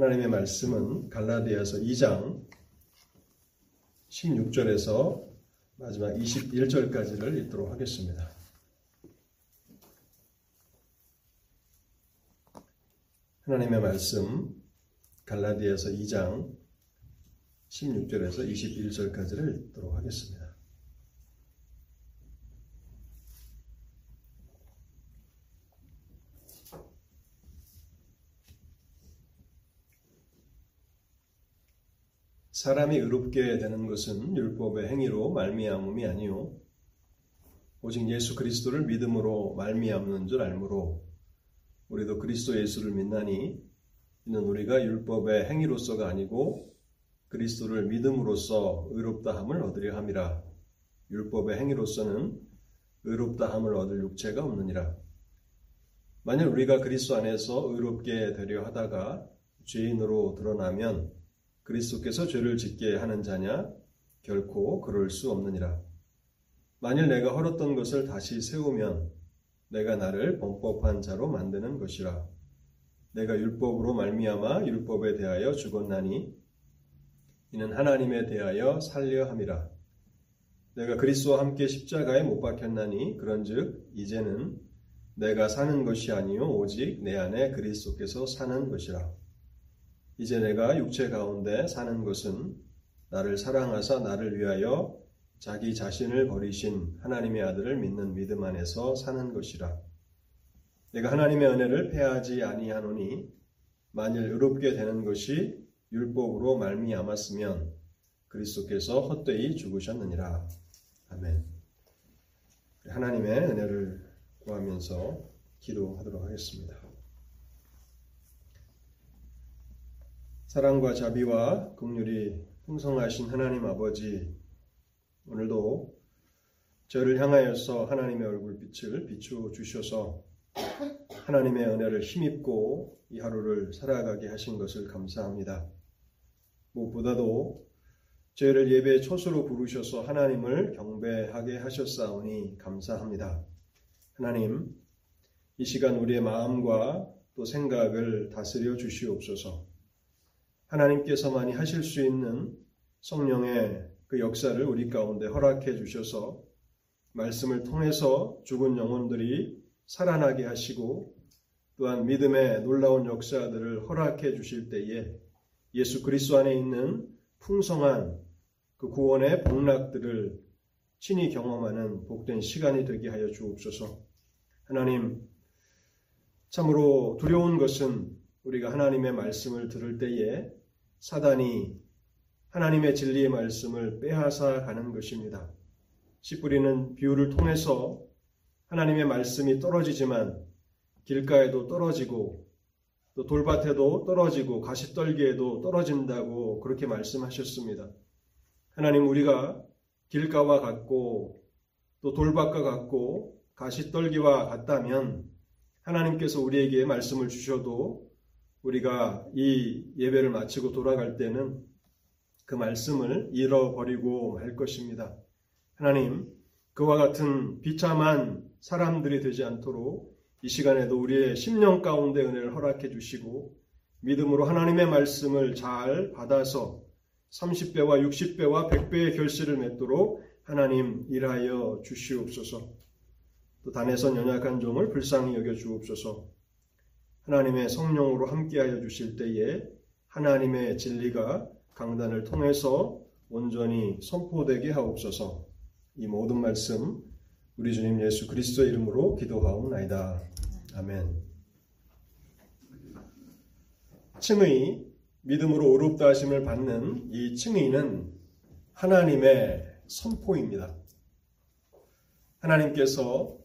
하나님의 말씀은 갈라디아서 2장 16절에서 마지막 21절까지를 읽도록 하겠습니다. 하나님의 말씀 갈라디아서 2장 16절에서 21절까지를 읽도록 하겠습니다. 사람이 의롭게 되는 것은 율법의 행위로 말미암음이 아니요. 오직 예수 그리스도를 믿음으로 말미암는 줄 알므로 우리도 그리스도 예수를 믿나니 이는 우리가 율법의 행위로서가 아니고 그리스도를 믿음으로써 의롭다함을 얻으려 함이라. 율법의 행위로서는 의롭다함을 얻을 육체가 없느니라. 만약 우리가 그리스도 안에서 의롭게 되려 하다가 죄인으로 드러나면 그리스도께서 죄를 짓게 하는 자냐? 결코 그럴 수 없느니라. 만일 내가 헐었던 것을 다시 세우면 내가 나를 범법한 자로 만드는 것이라. 내가 율법으로 말미암아 율법에 대하여 죽었나니 이는 하나님에 대하여 살려 함이라. 내가 그리스도와 함께 십자가에 못 박혔나니 그런즉 이제는 내가 사는 것이 아니요 오직 내 안에 그리스도께서 사는 것이라. 이제 내가 육체 가운데 사는 것은 나를 사랑하사 나를 위하여 자기 자신을 버리신 하나님의 아들을 믿는 믿음 안에서 사는 것이라. 내가 하나님의 은혜를 패하지 아니하노니 만일 의롭게 되는 것이 율법으로 말미암았으면 그리스도께서 헛되이 죽으셨느니라. 아멘. 하나님의 은혜를 구하면서 기도하도록 하겠습니다. 사랑과 자비와 긍휼이 풍성하신 하나님 아버지 오늘도 저를 향하여서 하나님의 얼굴빛을 비추어 주셔서 하나님의 은혜를 힘입고 이 하루를 살아가게 하신 것을 감사합니다. 무엇보다도 저희를 예배 초소로 부르셔서 하나님을 경배하게 하셨사오니 감사합니다. 하나님, 이 시간 우리의 마음과 또 생각을 다스려 주시옵소서. 하나님께서만이 하실 수 있는 성령의 그 역사를 우리 가운데 허락해 주셔서 말씀을 통해서 죽은 영혼들이 살아나게 하시고 또한 믿음의 놀라운 역사들을 허락해 주실 때에 예수 그리스도 안에 있는 풍성한 그 구원의 복락들을 친히 경험하는 복된 시간이 되게 하여 주옵소서. 하나님, 참으로 두려운 것은 우리가 하나님의 말씀을 들을 때에 사단이 하나님의 진리의 말씀을 빼앗아 가는 것입니다. 씨 뿌리는 비유를 통해서 하나님의 말씀이 떨어지지만 길가에도 떨어지고 또 돌밭에도 떨어지고 가시떨기에도 떨어진다고 그렇게 말씀하셨습니다. 하나님 우리가 길가와 같고 또 돌밭과 같고 가시떨기와 같다면 하나님께서 우리에게 말씀을 주셔도 우리가 이 예배를 마치고 돌아갈 때는 그 말씀을 잃어버리고 말 것입니다. 하나님, 그와 같은 비참한 사람들이 되지 않도록 이 시간에도 우리의 심령 가운데 은혜를 허락해 주시고 믿음으로 하나님의 말씀을 잘 받아서 30배와 60배와 100배의 결실을 맺도록 하나님 일하여 주시옵소서. 또 단에선 연약한 종을 불쌍히 여겨 주옵소서. 하나님의 성령으로 함께하여 주실 때에 하나님의 진리가 강단을 통해서 온전히 선포되게 하옵소서. 이 모든 말씀 우리 주님 예수 그리스도의 이름으로 기도하옵나이다. 아멘. 칭의 믿음으로 의롭다 하심을 받는 이 칭의는 하나님의 선포입니다. 하나님께서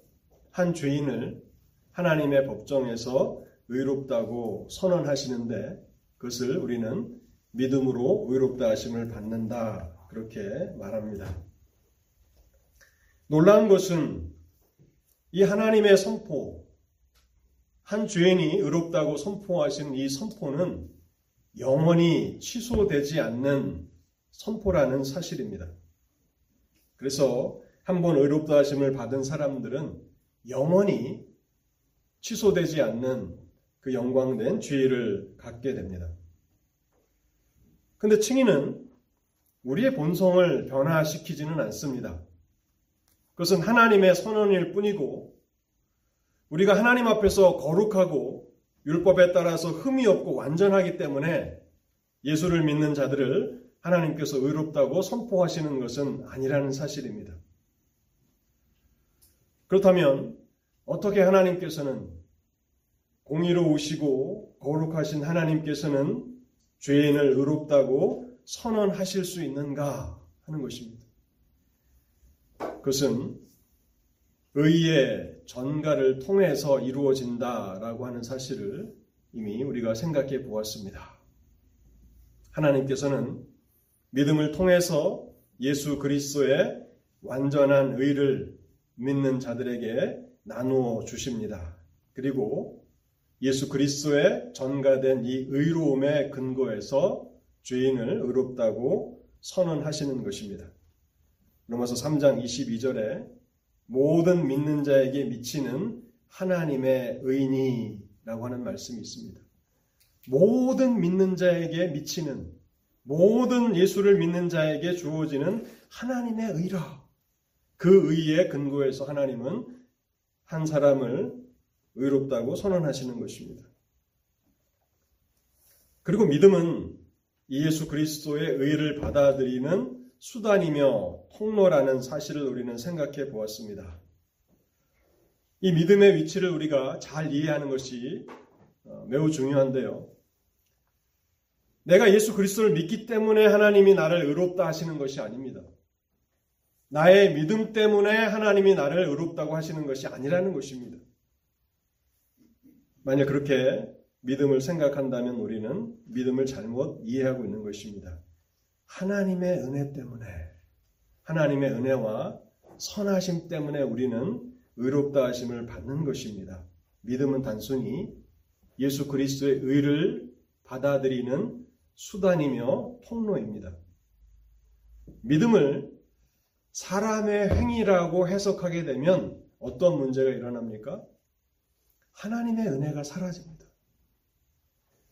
한 죄인을 하나님의 법정에서 의롭다고 선언하시는데 그것을 우리는 믿음으로 의롭다 하심을 받는다. 그렇게 말합니다. 놀라운 것은 이 하나님의 선포, 한 죄인이 의롭다고 선포하신 이 선포는 영원히 취소되지 않는 선포라는 사실입니다. 그래서 한번 의롭다 하심을 받은 사람들은 영원히 취소되지 않는 그 영광된 지혜를 갖게 됩니다. 근데 칭의는 우리의 본성을 변화시키지는 않습니다. 그것은 하나님의 선언일 뿐이고 우리가 하나님 앞에서 거룩하고 율법에 따라서 흠이 없고 완전하기 때문에 예수를 믿는 자들을 하나님께서 의롭다고 선포하시는 것은 아니라는 사실입니다. 그렇다면 어떻게 하나님께서는 공의로우시고 거룩하신 하나님께서는 죄인을 의롭다고 선언하실 수 있는가 하는 것입니다. 그것은 의의 전가를 통해서 이루어진다라고 하는 사실을 이미 우리가 생각해 보았습니다. 하나님께서는 믿음을 통해서 예수 그리스도의 완전한 의를 믿는 자들에게 나누어 주십니다. 그리고 예수 그리스도의 전가된 이 의로움의 근거에서 죄인을 의롭다고 선언하시는 것입니다. 로마서 3장 22절에 모든 믿는 자에게 미치는 하나님의 의니라고 하는 말씀이 있습니다. 모든 믿는 자에게 미치는 모든 예수를 믿는 자에게 주어지는 하나님의 의라. 그 의의 근거에서 하나님은 한 사람을 의롭다고 선언하시는 것입니다. 그리고 믿음은 예수 그리스도의 의를 받아들이는 수단이며 통로라는 사실을 우리는 생각해 보았습니다. 이 믿음의 위치를 우리가 잘 이해하는 것이 어, 매우 중요한데요. 내가 예수 그리스도를 믿기 때문에 하나님이 나를 의롭다 하시는 것이 아닙니다. 나의 믿음 때문에 하나님이 나를 의롭다고 하시는 것이 아니라는 것입니다. 만약 그렇게 믿음을 생각한다면 우리는 믿음을 잘못 이해하고 있는 것입니다. 하나님의 은혜 때문에, 하나님의 은혜와 선하심 때문에 우리는 의롭다 하심을 받는 것입니다. 믿음은 단순히 예수 그리스도의 의를 받아들이는 수단이며 통로입니다. 믿음을 사람의 행위라고 해석하게 되면 어떤 문제가 일어납니까? 하나님의 은혜가 사라집니다.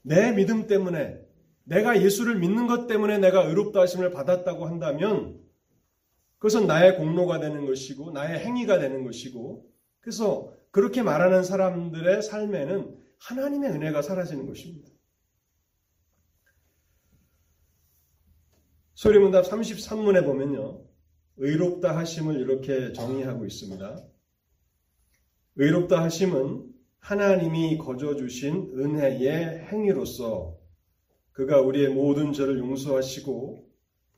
내 믿음 때문에 내가 예수를 믿는 것 때문에 내가 의롭다 하심을 받았다고 한다면 그것은 나의 공로가 되는 것이고 나의 행위가 되는 것이고 그래서 그렇게 말하는 사람들의 삶에는 하나님의 은혜가 사라지는 것입니다. 소리문답 33문에 보면요. 의롭다 하심을 이렇게 정의하고 있습니다. 의롭다 하심은 하나님이 거저 주신 은혜의 행위로서 그가 우리의 모든 죄를 용서하시고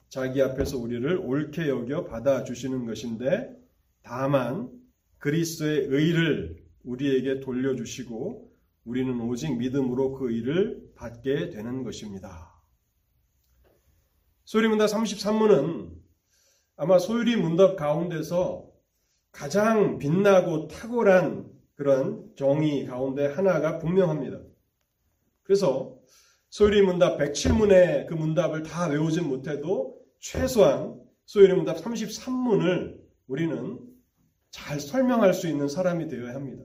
자기 앞에서 우리를 옳게 여겨 받아 주시는 것인데 다만 그리스도의 의를 우리에게 돌려 주시고 우리는 오직 믿음으로 그 의를 받게 되는 것입니다. 소리문답 33문은 아마 소유리 문답 가운데서 가장 빛나고 탁월한 그런 정의 가운데 하나가 분명합니다. 그래서 소유리 문답 107문의 그 문답을 다 외우진 못해도 최소한 소유리 문답 33문을 우리는 잘 설명할 수 있는 사람이 되어야 합니다.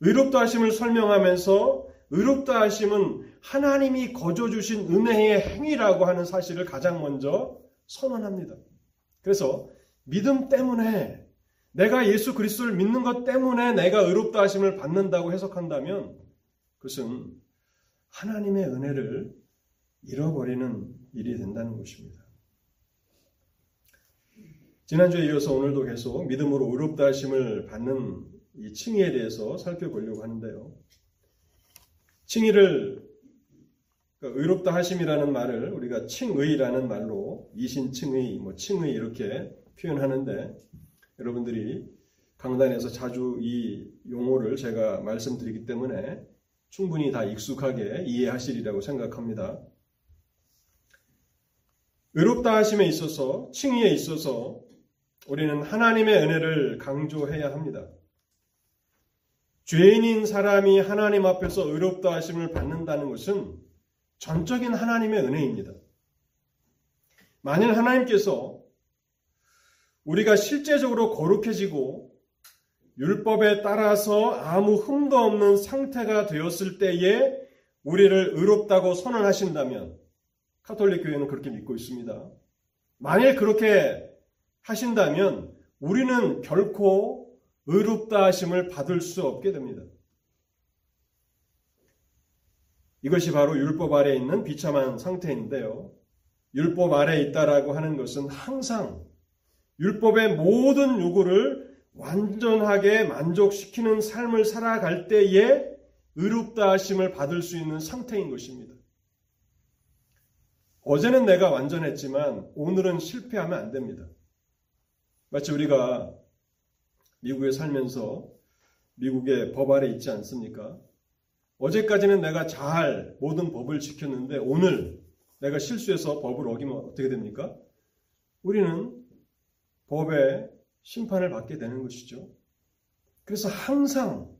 의롭다 하심을 설명하면서 의롭다 하심은 하나님이 거저 주신 은혜의 행위라고 하는 사실을 가장 먼저 선언합니다. 그래서 믿음 때문에 내가 예수 그리스도를 믿는 것 때문에 내가 의롭다 하심을 받는다고 해석한다면 그것은 하나님의 은혜를 잃어버리는 일이 된다는 것입니다. 지난주에 이어서 오늘도 계속 믿음으로 의롭다 하심을 받는 이 칭의에 대해서 살펴보려고 하는데요. 칭의를 그러니까 의롭다 하심이라는 말을 우리가 칭의라는 말로 이신칭의, 뭐 칭의 이렇게 표현하는데 여러분들이 강단에서 자주 이 용어를 제가 말씀드리기 때문에 충분히 다 익숙하게 이해하시리라고 생각합니다. 의롭다 하심에 있어서 칭의에 있어서 우리는 하나님의 은혜를 강조해야 합니다. 죄인인 사람이 하나님 앞에서 의롭다 하심을 받는다는 것은 전적인 하나님의 은혜입니다. 만일 하나님께서 우리가 실제적으로 거룩해지고 율법에 따라서 아무 흠도 없는 상태가 되었을 때에 우리를 의롭다고 선언하신다면 카톨릭 교회는 그렇게 믿고 있습니다. 만일 그렇게 하신다면 우리는 결코 의롭다 하심을 받을 수 없게 됩니다. 이것이 바로 율법 아래에 있는 비참한 상태인데요. 율법 아래에 있다라고 하는 것은 항상 율법의 모든 요구를 완전하게 만족시키는 삶을 살아갈 때에 의롭다 하심을 받을 수 있는 상태인 것입니다. 어제는 내가 완전했지만 오늘은 실패하면 안 됩니다. 마치 우리가 미국에 살면서 미국의 법 아래 있지 않습니까? 어제까지는 내가 잘 모든 법을 지켰는데 오늘 내가 실수해서 법을 어기면 어떻게 됩니까? 우리는 법의 심판을 받게 되는 것이죠. 그래서 항상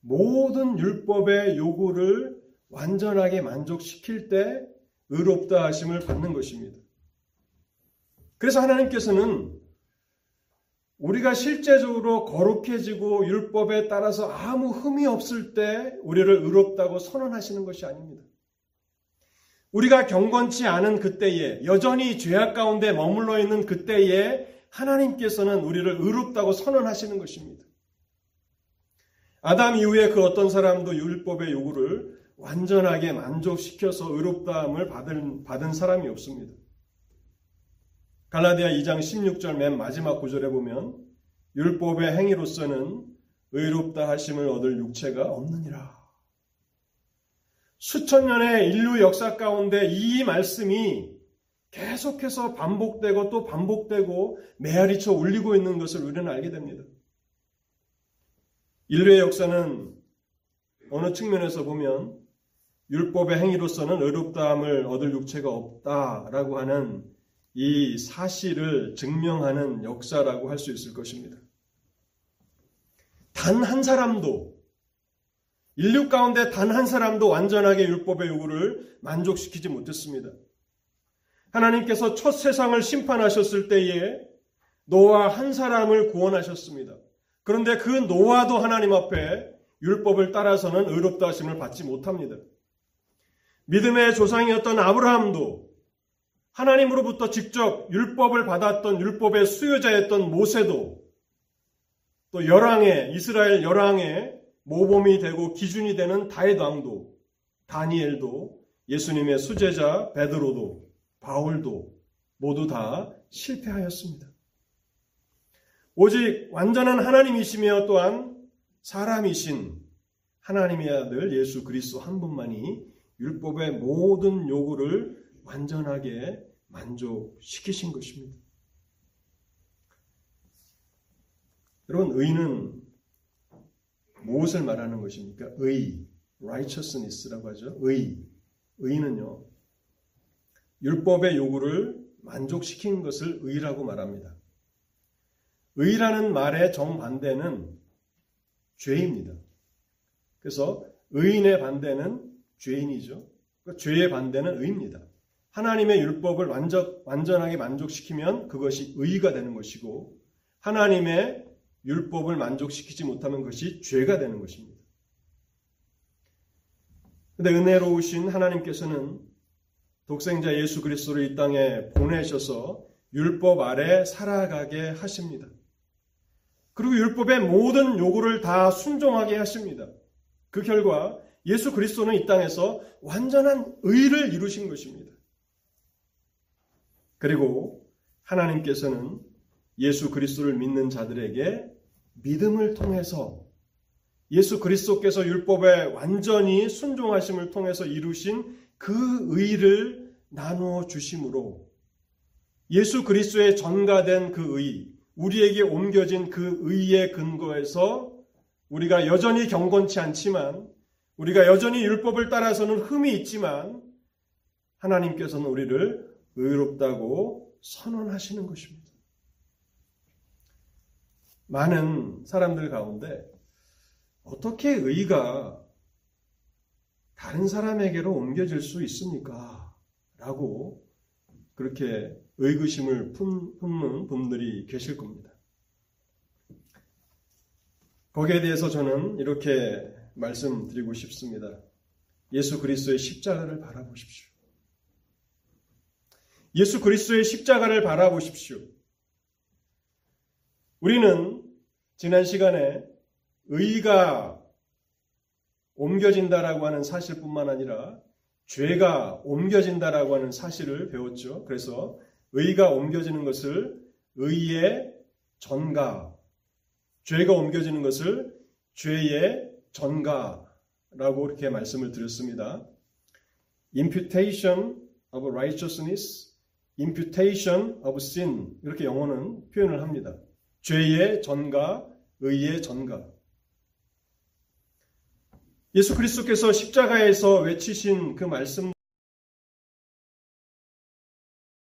모든 율법의 요구를 완전하게 만족시킬 때 의롭다 하심을 받는 것입니다. 그래서 하나님께서는 우리가 실제적으로 거룩해지고 율법에 따라서 아무 흠이 없을 때 우리를 의롭다고 선언하시는 것이 아닙니다. 우리가 경건치 않은 그때에 여전히 죄악 가운데 머물러 있는 그때에 하나님께서는 우리를 의롭다고 선언하시는 것입니다. 아담 이후에 그 어떤 사람도 율법의 요구를 완전하게 만족시켜서 의롭다함을 받은, 받은 사람이 없습니다. 갈라디아 2장 16절 맨 마지막 구절에 보면 율법의 행위로서는 의롭다 하심을 얻을 육체가 없느니라. 수천 년의 인류 역사 가운데 이 말씀이 계속해서 반복되고 또 반복되고 메아리쳐 울리고 있는 것을 우리는 알게 됩니다. 인류의 역사는 어느 측면에서 보면 율법의 행위로서는 의롭다함을 얻을 육체가 없다라고 하는 이 사실을 증명하는 역사라고 할 수 있을 것입니다. 단 한 사람도 인류 가운데 단 한 사람도 완전하게 율법의 요구를 만족시키지 못했습니다. 하나님께서 첫 세상을 심판하셨을 때에 노아 한 사람을 구원하셨습니다. 그런데 그 노아도 하나님 앞에 율법을 따라서는 의롭다 하심을 받지 못합니다. 믿음의 조상이었던 아브라함도 하나님으로부터 직접 율법을 받았던 율법의 수요자였던 모세도 또 열왕의 이스라엘 열왕의 모범이 되고 기준이 되는 다윗 왕도 다니엘도 예수님의 수제자 베드로도 바울도 모두 다 실패하였습니다. 오직 완전한 하나님이시며 또한 사람이신 하나님의 아들 예수 그리스도 한 분만이 율법의 모든 요구를 완전하게 만족시키신 것입니다. 여러분, 의는 무엇을 말하는 것입니까? 의, righteousness라고 하죠. 의. 의는요, 율법의 요구를 만족시킨 것을 의라고 말합니다. 의라는 말의 정반대는 죄입니다. 그래서 의인의 반대는 죄인이죠. 그러니까 죄의 반대는 의입니다. 하나님의 율법을 완전, 완전하게 만족시키면 그것이 의가 되는 것이고 하나님의 율법을 만족시키지 못하면 그것이 죄가 되는 것입니다. 근데 은혜로우신 하나님께서는 독생자 예수 그리스도를 이 땅에 보내셔서 율법 아래 살아가게 하십니다. 그리고 율법의 모든 요구를 다 순종하게 하십니다. 그 결과 예수 그리스도는 이 땅에서 완전한 의를 이루신 것입니다. 그리고 하나님께서는 예수 그리스도를 믿는 자들에게 믿음을 통해서 예수 그리스도께서 율법에 완전히 순종하심을 통해서 이루신 그 의를 나누어 주심으로 예수 그리스도의 전가된 그 의, 우리에게 옮겨진 그 의의 근거에서 우리가 여전히 경건치 않지만 우리가 여전히 율법을 따라서는 흠이 있지만 하나님께서는 우리를 의롭다고 선언하시는 것입니다. 많은 사람들 가운데 어떻게 의가 다른 사람에게로 옮겨질 수 있습니까? 라고 그렇게 의구심을 품는 분들이 계실 겁니다. 거기에 대해서 저는 이렇게 말씀드리고 싶습니다. 예수 그리스도의 십자가를 바라보십시오. 예수 그리스도의 십자가를 바라보십시오. 우리는 지난 시간에 의가 옮겨진다라고 하는 사실뿐만 아니라 죄가 옮겨진다라고 하는 사실을 배웠죠. 그래서 의가 옮겨지는 것을 의의 전가, 죄가 옮겨지는 것을 죄의 전가라고 이렇게 말씀을 드렸습니다. imputation of righteousness, imputation of sin 이렇게 영어는 표현을 합니다. 죄의 전가, 의의 전가. 예수 그리스도께서 십자가에서 외치신 그 말씀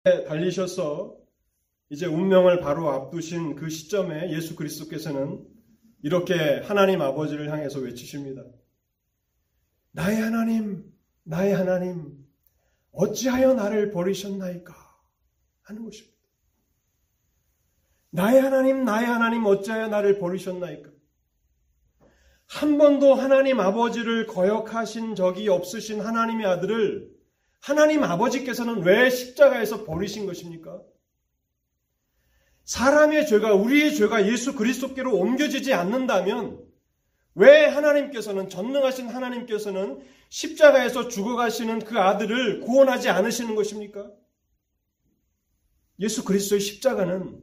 달리셔서 이제 운명을 바로 앞두신 그 시점에 예수 그리스도께서는 이렇게 하나님 아버지를 향해서 외치십니다. 나의 하나님, 나의 하나님, 어찌하여 나를 버리셨나이까? 하는 것입니다. 나의 하나님, 나의 하나님, 어찌하여 나를 버리셨나이까? 한 번도 하나님 아버지를 거역하신 적이 없으신 하나님의 아들을 하나님 아버지께서는 왜 십자가에서 버리신 것입니까? 사람의 죄가, 우리의 죄가 예수 그리스도께로 옮겨지지 않는다면 왜 하나님께서는, 전능하신 하나님께서는 십자가에서 죽어가시는 그 아들을 구원하지 않으시는 것입니까? 예수 그리스도의 십자가는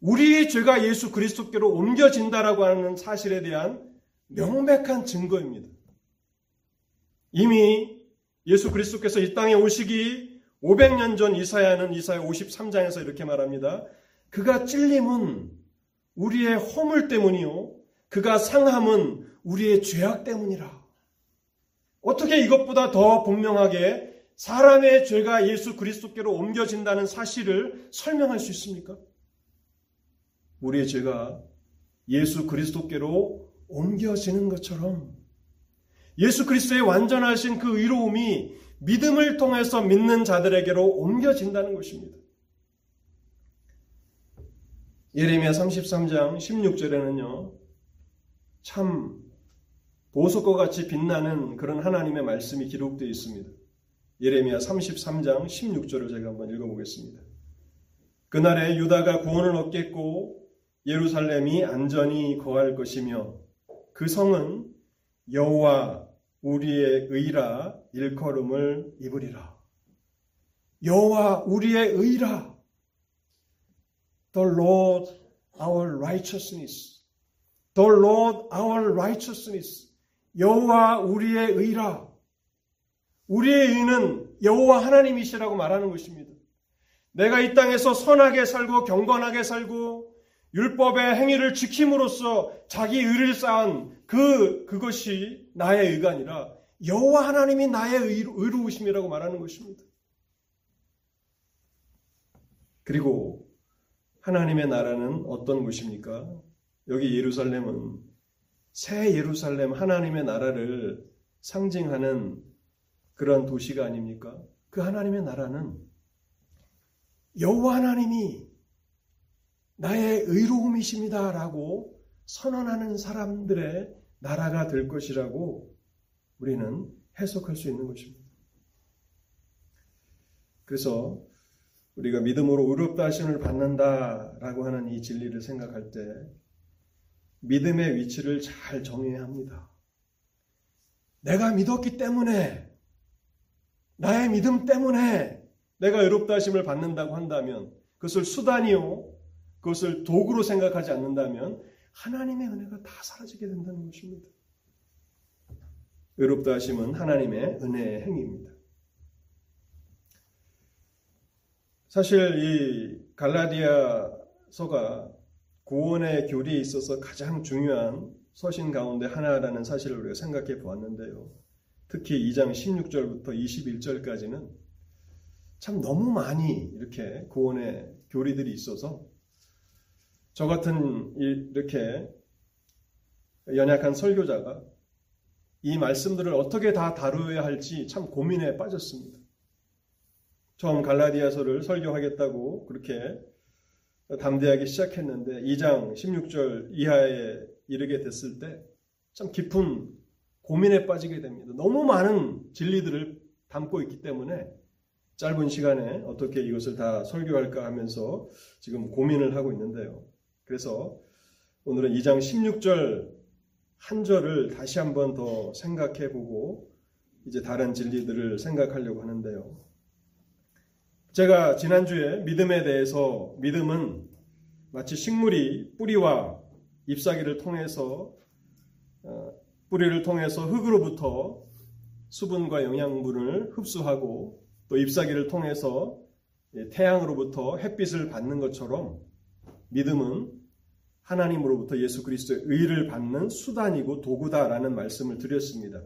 우리의 죄가 예수 그리스도께로 옮겨진다라고 하는 사실에 대한 명백한 증거입니다. 이미 예수 그리스도께서 이 땅에 오시기 500년 전 이사야는 이사야 53장에서 이렇게 말합니다. 그가 찔림은 우리의 허물 때문이요. 그가 상함은 우리의 죄악 때문이라. 어떻게 이것보다 더 분명하게 사람의 죄가 예수 그리스도께로 옮겨진다는 사실을 설명할 수 있습니까? 우리의 죄가 예수 그리스도께로 옮겨지는 것처럼 예수 그리스도의 완전하신 그 의로움이 믿음을 통해서 믿는 자들에게로 옮겨진다는 것입니다. 예레미야 33장 16절에는요. 참 보석과 같이 빛나는 그런 하나님의 말씀이 기록되어 있습니다. 예레미야 33장 16절을 제가 한번 읽어보겠습니다. 그날에 유다가 구원을 얻겠고 예루살렘이 안전히 거할 것이며 그 성은 여호와 우리의 의라 일컬음을 입으리라. 여호와 우리의 의라. The Lord our righteousness. The Lord our righteousness. 여호와 우리의 의라. 우리의 의는 여호와 하나님이시라고 말하는 것입니다. 내가 이 땅에서 선하게 살고 경건하게 살고 율법의 행위를 지킴으로써 자기 의를 쌓은 그 그것이 나의 의가 아니라 여호와 하나님이 나의 의로, 의로우심이라고 말하는 것입니다. 그리고 하나님의 나라는 어떤 곳입니까? 여기 예루살렘은 새 예루살렘 하나님의 나라를 상징하는 그런 도시가 아닙니까? 그 하나님의 나라는 여호와 하나님이 나의 의로움이십니다라고 선언하는 사람들의 나라가 될 것이라고 우리는 해석할 수 있는 것입니다. 그래서 우리가 믿음으로 의롭다 하심을 받는다라고 하는 이 진리를 생각할 때 믿음의 위치를 잘 정해야 합니다. 내가 믿었기 때문에 나의 믿음 때문에 내가 의롭다 하심을 받는다고 한다면 그것을 수단이요 그것을 도구로 생각하지 않는다면 하나님의 은혜가 다 사라지게 된다는 것입니다. 의롭다 하심은 하나님의 은혜의 행위입니다. 사실 이 갈라디아서가 구원의 교리에 있어서 가장 중요한 서신 가운데 하나라는 사실을 우리가 생각해 보았는데요. 특히 2장 16절부터 21절까지는 참 너무 많이 이렇게 구원의 교리들이 있어서 저 같은 이렇게 연약한 설교자가 이 말씀들을 어떻게 다 다루어야 할지 참 고민에 빠졌습니다. 처음 갈라디아서를 설교하겠다고 그렇게 담대하게 시작했는데 2장 16절 이하에 이르게 됐을 때 참 깊은 고민에 빠지게 됩니다. 너무 많은 진리들을 담고 있기 때문에 짧은 시간에 어떻게 이것을 다 설교할까 하면서 지금 고민을 하고 있는데요. 그래서 오늘은 2장 16절 한 절을 다시 한번 더 생각해 보고 이제 다른 진리들을 생각하려고 하는데요. 제가 지난주에 믿음에 대해서 믿음은 마치 식물이 뿌리와 잎사귀를 통해서 어, 뿌리를 통해서 흙으로부터 수분과 영양분을 흡수하고 또 잎사귀를 통해서 태양으로부터 햇빛을 받는 것처럼 믿음은 하나님으로부터 예수 그리스도의 의를 받는 수단이고 도구다라는 말씀을 드렸습니다.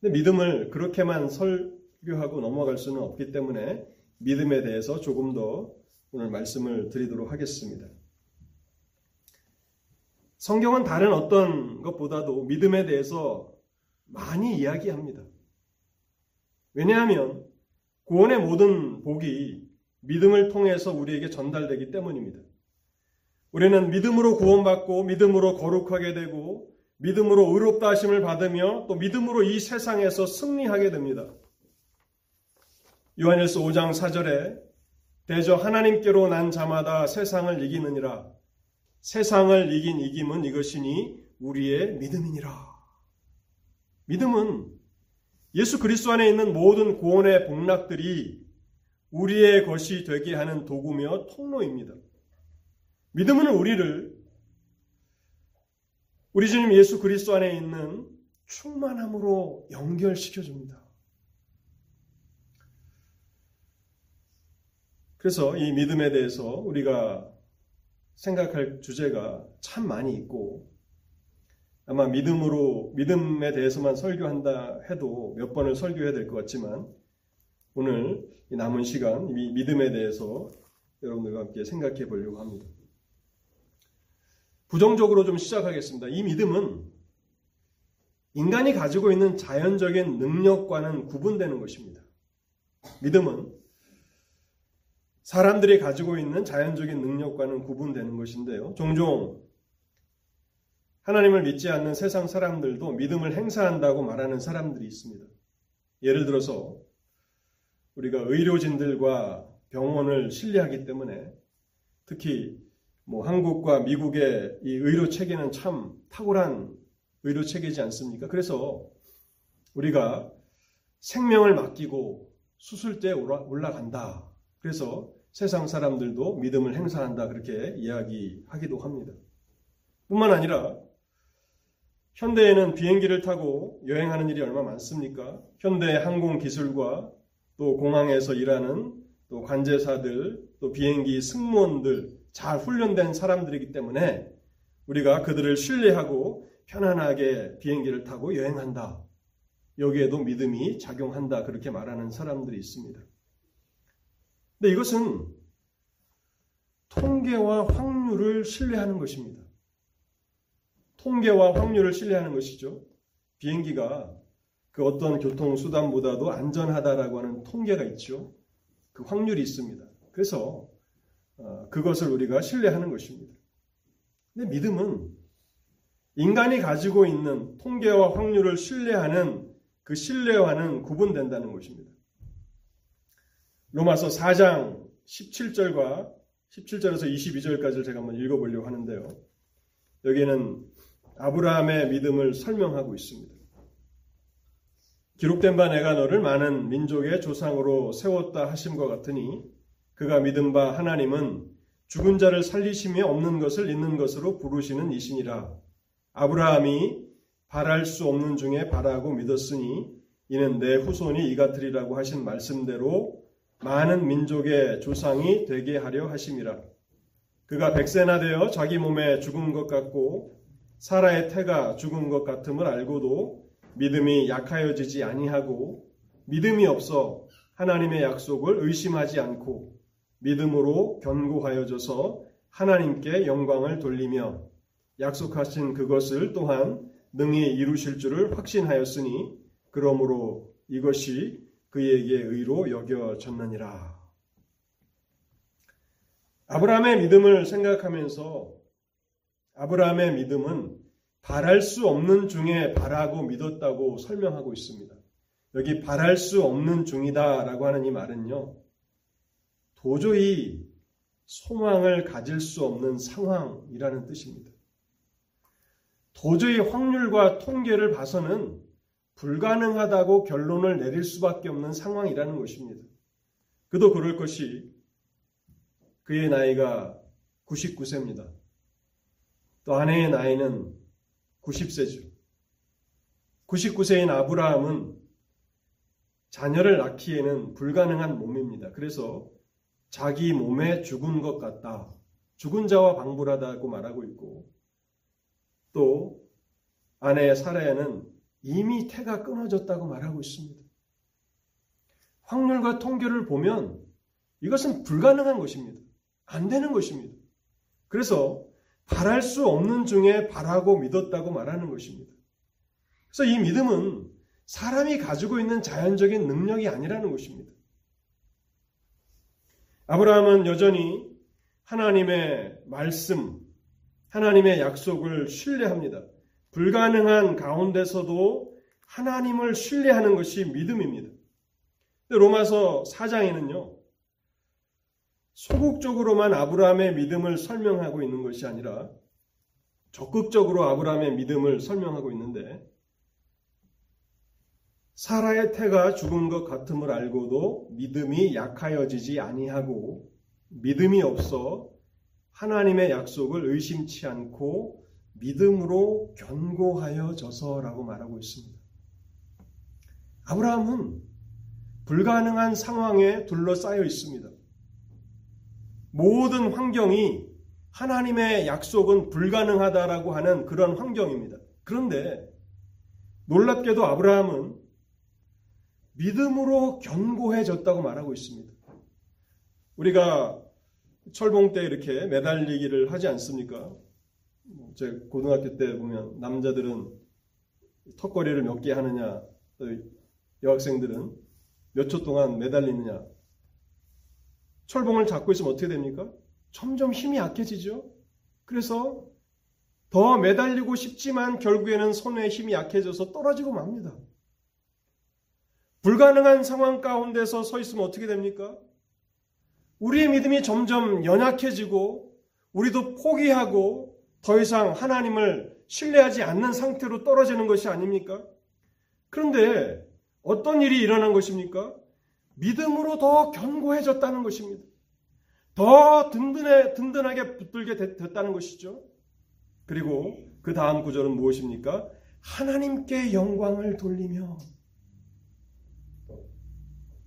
근데 믿음을 그렇게만 설교하고 넘어갈 수는 없기 때문에 믿음에 대해서 조금 더 오늘 말씀을 드리도록 하겠습니다. 성경은 다른 어떤 것보다도 믿음에 대해서 많이 이야기합니다. 왜냐하면 구원의 모든 복이 믿음을 통해서 우리에게 전달되기 때문입니다. 우리는 믿음으로 구원받고 믿음으로 거룩하게 되고 믿음으로 의롭다 하심을 받으며 또 믿음으로 이 세상에서 승리하게 됩니다. 요한일서 5장 4절에 대저 하나님께로 난 자마다 세상을 이기느니라 세상을 이긴 이김은 이것이니 우리의 믿음이니라. 믿음은 예수 그리스도 안에 있는 모든 구원의 복락들이 우리의 것이 되게 하는 도구며 통로입니다. 믿음은 우리를 우리 주님 예수 그리스도 안에 있는 충만함으로 연결시켜 줍니다. 그래서 이 믿음에 대해서 우리가 생각할 주제가 참 많이 있고 아마 믿음으로 믿음에 대해서만 설교한다 해도 몇 번을 설교해야 될 것 같지만 오늘 남은 시간 이 믿음에 대해서 여러분들과 함께 생각해 보려고 합니다. 부정적으로 좀 시작하겠습니다. 이 믿음은 인간이 가지고 있는 자연적인 능력과는 구분되는 것입니다. 믿음은 사람들이 가지고 있는 자연적인 능력과는 구분되는 것인데요. 종종 하나님을 믿지 않는 세상 사람들도 믿음을 행사한다고 말하는 사람들이 있습니다. 예를 들어서 우리가 의료진들과 병원을 신뢰하기 때문에 특히 뭐 한국과 미국의 이 의료 체계는 참 탁월한 의료 체계지 않습니까? 그래서 우리가 생명을 맡기고 수술대에 올라간다. 그래서 세상 사람들도 믿음을 행사한다 그렇게 이야기하기도 합니다. 뿐만 아니라 현대에는 비행기를 타고 여행하는 일이 얼마 많습니까? 현대 항공 기술과 또 공항에서 일하는 또 관제사들, 또 비행기 승무원들 잘 훈련된 사람들이기 때문에 우리가 그들을 신뢰하고 편안하게 비행기를 타고 여행한다. 여기에도 믿음이 작용한다. 그렇게 말하는 사람들이 있습니다. 근데 이것은 통계와 확률을 신뢰하는 것입니다. 통계와 확률을 신뢰하는 것이죠. 비행기가 그 어떤 교통수단보다도 안전하다라고 하는 통계가 있죠. 그 확률이 있습니다. 그래서 어, 그것을 우리가 신뢰하는 것입니다. 근데 믿음은 인간이 가지고 있는 통계와 확률을 신뢰하는 그 신뢰와는 구분된다는 것입니다. 로마서 4장 17절과 17절에서 22절까지를 제가 한번 읽어보려고 하는데요. 여기에는 아브라함의 믿음을 설명하고 있습니다. 기록된 바 내가 너를 많은 민족의 조상으로 세웠다 하심과 같으니 그가 믿은 바 하나님은 죽은 자를 살리심이 없는 것을 있는 것으로 부르시는 이신이라. 아브라함이 바랄 수 없는 중에 바라고 믿었으니 이는 내 후손이 이 같으리라고 하신 말씀대로 많은 민족의 조상이 되게 하려 하심이라. 그가 백세나 되어 자기 몸에 죽은 것 같고 사라의 태가 죽은 것 같음을 알고도 믿음이 약하여지지 아니하고 믿음이 없어 하나님의 약속을 의심하지 않고 믿음으로 견고하여져서 하나님께 영광을 돌리며 약속하신 그것을 또한 능히 이루실 줄을 확신하였으니 그러므로 이것이 그에게 의로 여겨졌느니라. 아브라함의 믿음을 생각하면서 아브라함의 믿음은 바랄 수 없는 중에 바라고 믿었다고 설명하고 있습니다. 여기 바랄 수 없는 중이다라고 하는 이 말은요. 도저히 소망을 가질 수 없는 상황이라는 뜻입니다. 도저히 확률과 통계를 봐서는 불가능하다고 결론을 내릴 수밖에 없는 상황이라는 것입니다. 그도 그럴 것이 그의 나이가 99세입니다. 또 아내의 나이는 90세죠. 99세인 아브라함은 자녀를 낳기에는 불가능한 몸입니다. 그래서 자기 몸에 죽은 것 같다. 죽은 자와 방불하다고 말하고 있고 또 아내 사라야는 이미 태가 끊어졌다고 말하고 있습니다. 확률과 통계를 보면 이것은 불가능한 것입니다. 안 되는 것입니다. 그래서 바랄 수 없는 중에 바라고 믿었다고 말하는 것입니다. 그래서 이 믿음은 사람이 가지고 있는 자연적인 능력이 아니라는 것입니다. 아브라함은 여전히 하나님의 말씀, 하나님의 약속을 신뢰합니다. 불가능한 가운데서도 하나님을 신뢰하는 것이 믿음입니다. 로마서 4장에는요, 소극적으로만 아브라함의 믿음을 설명하고 있는 것이 아니라 적극적으로 아브라함의 믿음을 설명하고 있는데 사라의 태가 죽은 것 같음을 알고도 믿음이 약하여지지 아니하고 믿음이 없어 하나님의 약속을 의심치 않고 믿음으로 견고하여져서라고 말하고 있습니다. 아브라함은 불가능한 상황에 둘러싸여 있습니다. 모든 환경이 하나님의 약속은 불가능하다라고 하는 그런 환경입니다. 그런데 놀랍게도 아브라함은 믿음으로 견고해졌다고 말하고 있습니다. 우리가 철봉 때 이렇게 매달리기를 하지 않습니까? 제 고등학교 때 보면 남자들은 턱걸이를 몇 개 하느냐, 여학생들은 몇 초 동안 매달리느냐. 철봉을 잡고 있으면 어떻게 됩니까? 점점 힘이 약해지죠. 그래서 더 매달리고 싶지만 결국에는 손의 힘이 약해져서 떨어지고 맙니다. 불가능한 상황 가운데서 서 있으면 어떻게 됩니까? 우리의 믿음이 점점 연약해지고 우리도 포기하고 더 이상 하나님을 신뢰하지 않는 상태로 떨어지는 것이 아닙니까? 그런데 어떤 일이 일어난 것입니까? 믿음으로 더 견고해졌다는 것입니다. 더 든든해, 든든하게 붙들게 됐다는 것이죠. 그리고 그 다음 구절은 무엇입니까? 하나님께 영광을 돌리며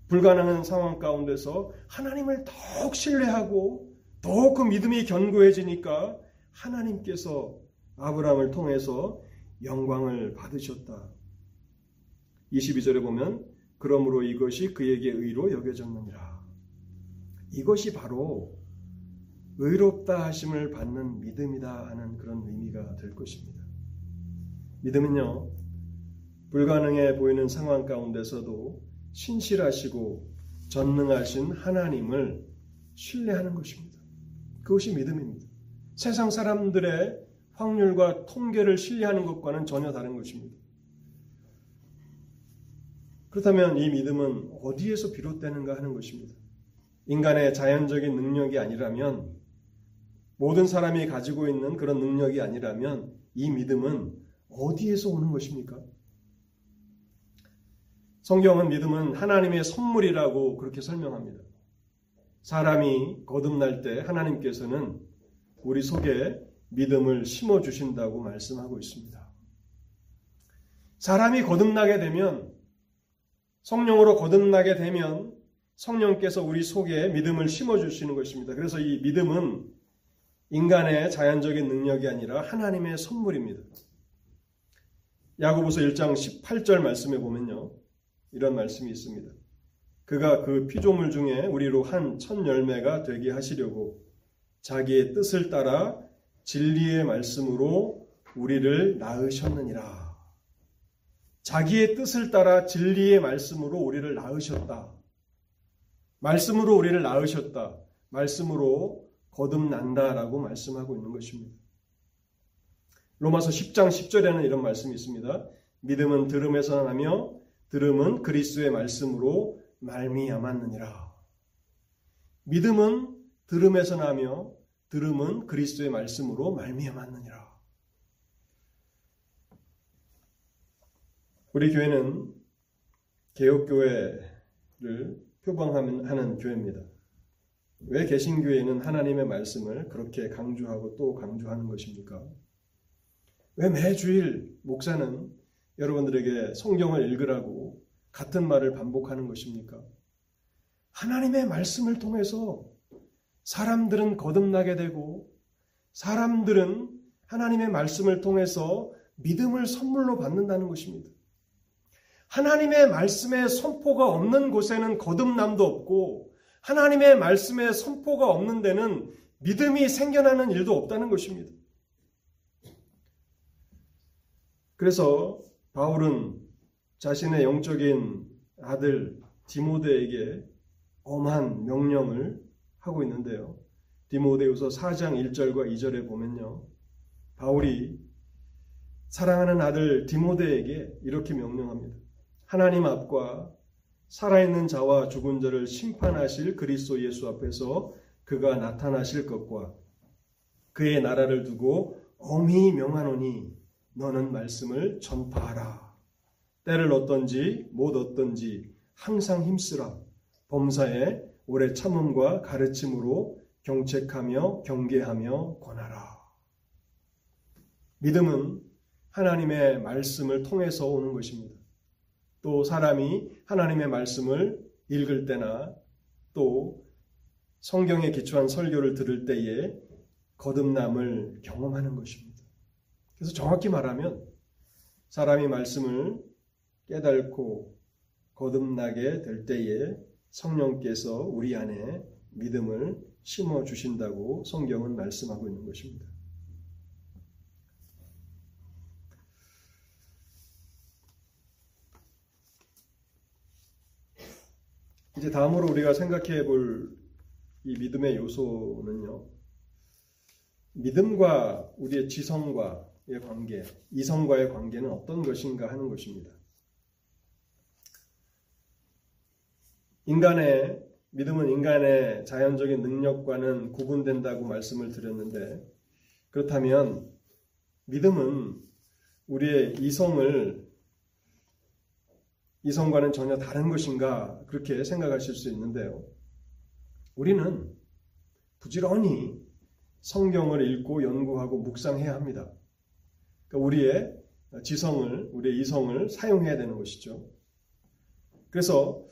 불가능한 상황 가운데서 하나님을 더욱 신뢰하고 더욱 그 믿음이 견고해지니까 하나님께서 아브라함을 통해서 영광을 받으셨다. 22절에 보면 그러므로 이것이 그에게 의로 여겨졌느니라. 이것이 바로 의롭다 하심을 받는 믿음이다 하는 그런 의미가 될 것입니다. 믿음은요, 불가능해 보이는 상황 가운데서도 신실하시고 전능하신 하나님을 신뢰하는 것입니다. 그것이 믿음입니다. 세상 사람들의 확률과 통계를 신뢰하는 것과는 전혀 다른 것입니다. 그렇다면 이 믿음은 어디에서 비롯되는가 하는 것입니다. 인간의 자연적인 능력이 아니라면 모든 사람이 가지고 있는 그런 능력이 아니라면 이 믿음은 어디에서 오는 것입니까? 성경은 믿음은 하나님의 선물이라고 그렇게 설명합니다. 사람이 거듭날 때 하나님께서는 우리 속에 믿음을 심어 주신다고 말씀하고 있습니다. 사람이 거듭나게 되면 성령으로 거듭나게 되면 성령께서 우리 속에 믿음을 심어 주시는 것입니다. 그래서 이 믿음은 인간의 자연적인 능력이 아니라 하나님의 선물입니다. 야고보서 1장 18절 말씀에 보면요. 이런 말씀이 있습니다. 그가 그 피조물 중에 우리로 한 첫 열매가 되게 하시려고 자기의 뜻을 따라 진리의 말씀으로 우리를 낳으셨느니라. 자기의 뜻을 따라 진리의 말씀으로 우리를 낳으셨다. 말씀으로 우리를 낳으셨다. 말씀으로 거듭난다라고 말씀하고 있는 것입니다. 로마서 10장 10절에는 이런 말씀이 있습니다. 믿음은 들음에서 나며 들음은 그리스도의 말씀으로 말미암았느니라. 믿음은 들음에서 나며 들음은 그리스도의 말씀으로 말미암았느니라. 우리 교회는 개혁교회를 표방하는 교회입니다. 왜 개신교회는 하나님의 말씀을 그렇게 강조하고 또 강조하는 것입니까? 왜 매주일 목사는 여러분들에게 성경을 읽으라고 같은 말을 반복하는 것입니까? 하나님의 말씀을 통해서 사람들은 거듭나게 되고 사람들은 하나님의 말씀을 통해서 믿음을 선물로 받는다는 것입니다. 하나님의 말씀에 선포가 없는 곳에는 거듭남도 없고 하나님의 말씀에 선포가 없는 데는 믿음이 생겨나는 일도 없다는 것입니다. 그래서 바울은 자신의 영적인 아들 디모데에게 엄한 명령을 하고 있는데요. 디모데후서 4장 1절과 2절에 보면요. 바울이 사랑하는 아들 디모데에게 이렇게 명령합니다. 하나님 앞과 살아있는 자와 죽은 자를 심판하실 그리스도 예수 앞에서 그가 나타나실 것과 그의 나라를 두고 엄히 명하노니 너는 말씀을 전파하라. 때를 얻던지 못 얻던지 항상 힘쓰라. 범사에 오래 참음과 가르침으로 경책하며 경계하며 권하라. 믿음은 하나님의 말씀을 통해서 오는 것입니다. 또 사람이 하나님의 말씀을 읽을 때나 또 성경에 기초한 설교를 들을 때에 거듭남을 경험하는 것입니다. 그래서 정확히 말하면 사람이 말씀을 깨닫고 거듭나게 될 때에 성령께서 우리 안에 믿음을 심어 주신다고 성경은 말씀하고 있는 것입니다. 이제 다음으로 우리가 생각해 볼 이 믿음의 요소는요. 믿음과 우리의 지성과의 관계, 이성과의 관계는 어떤 것인가 하는 것입니다. 인간의 믿음은 인간의 자연적인 능력과는 구분된다고 말씀을 드렸는데 그렇다면 믿음은 우리의 이성을 이성과는 전혀 다른 것인가 그렇게 생각하실 수 있는데요. 우리는 부지런히 성경을 읽고 연구하고 묵상해야 합니다. 그러니까 우리의 지성을, 우리의 이성을 사용해야 되는 것이죠. 그래서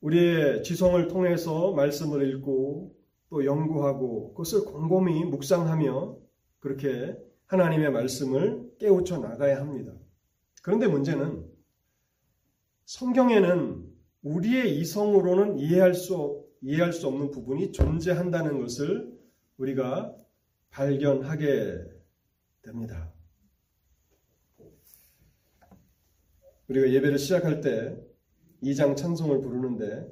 우리의 지성을 통해서 말씀을 읽고 또 연구하고 그것을 곰곰이 묵상하며 그렇게 하나님의 말씀을 깨우쳐 나가야 합니다. 그런데 문제는 성경에는 우리의 이성으로는 이해할 수, 이해할 수 없는 부분이 존재한다는 것을 우리가 발견하게 됩니다. 우리가 예배를 시작할 때 2장 찬송을 부르는데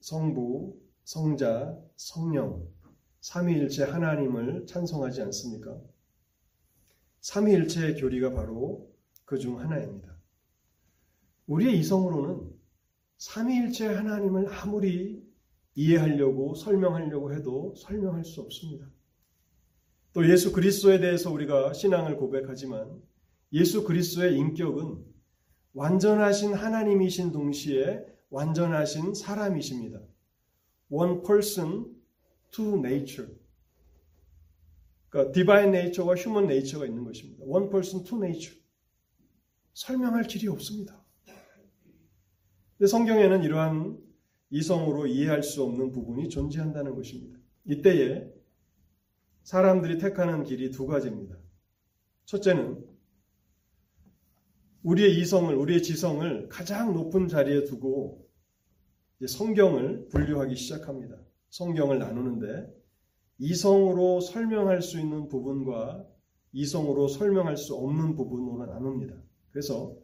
성부, 성자, 성령, 삼위일체 하나님을 찬송하지 않습니까? 삼위일체의 교리가 바로 그 중 하나입니다. 우리의 이성으로는 삼위일체 하나님을 아무리 이해하려고 설명하려고 해도 설명할 수 없습니다. 또 예수 그리스도에 대해서 우리가 신앙을 고백하지만 예수 그리스도의 인격은 완전하신 하나님이신 동시에 완전하신 사람이십니다. One person, two nature. 그러니까 divine nature와 human nature가 있는 것입니다. One person, two nature. 설명할 길이 없습니다. 근데 성경에는 이러한 이성으로 이해할 수 없는 부분이 존재한다는 것입니다. 이때에 사람들이 택하는 길이 두 가지입니다. 첫째는 우리의 이성을, 우리의 지성을 가장 높은 자리에 두고 성경을 분류하기 시작합니다. 성경을 나누는데 이성으로 설명할 수 있는 부분과 이성으로 설명할 수 없는 부분으로 나눕니다. 그래서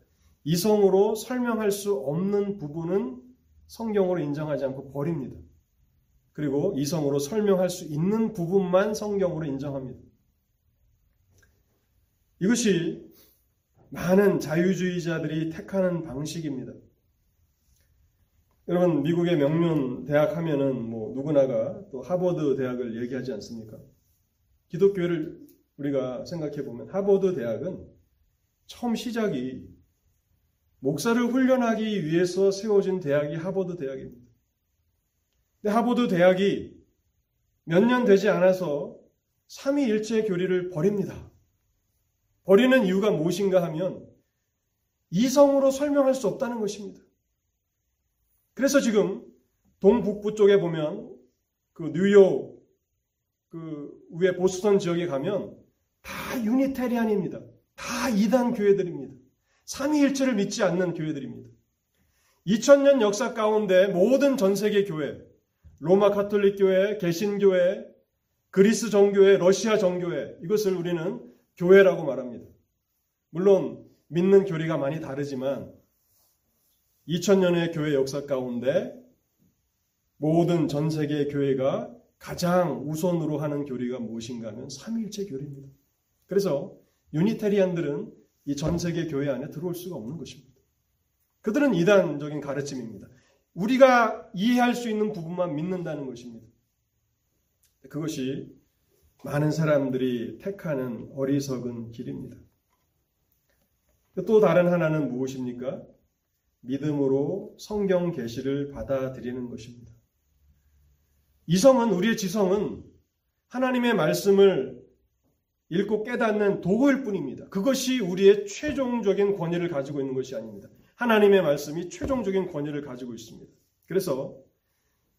이성으로 설명할 수 없는 부분은 성경으로 인정하지 않고 버립니다. 그리고 이성으로 설명할 수 있는 부분만 성경으로 인정합니다. 이것이 많은 자유주의자들이 택하는 방식입니다. 여러분 미국의 명문 대학 하면은 뭐 누구나가 또 하버드 대학을 얘기하지 않습니까? 기독교를 우리가 생각해 보면 하버드 대학은 처음 시작이 목사를 훈련하기 위해서 세워진 대학이 하버드 대학입니다. 근데 하버드 대학이 몇 년 되지 않아서 삼위일체 교리를 버립니다. 버리는 이유가 무엇인가 하면 이성으로 설명할 수 없다는 것입니다. 그래서 지금 동북부 쪽에 보면 그 뉴욕 그 위에 보스턴 지역에 가면 다 유니테리안입니다. 다 이단 교회들입니다. 삼위일체를 믿지 않는 교회들입니다. 2000년 역사 가운데 모든 전 세계 교회, 로마 카톨릭 교회, 개신 교회, 그리스 정교회, 러시아 정교회 이것을 우리는 교회라고 말합니다. 물론 믿는 교리가 많이 다르지만 2000년의 교회 역사 가운데 모든 전 세계 교회가 가장 우선으로 하는 교리가 무엇인가 하면 삼위일체 교리입니다. 그래서 유니테리안들은 이 전 세계 교회 안에 들어올 수가 없는 것입니다. 그들은 이단적인 가르침입니다. 우리가 이해할 수 있는 부분만 믿는다는 것입니다. 그것이 많은 사람들이 택하는 어리석은 길입니다. 또 다른 하나는 무엇입니까? 믿음으로 성경 계시를 받아들이는 것입니다. 이성은 우리의 지성은 하나님의 말씀을 읽고 깨닫는 도구일 뿐입니다. 그것이 우리의 최종적인 권위를 가지고 있는 것이 아닙니다. 하나님의 말씀이 최종적인 권위를 가지고 있습니다. 그래서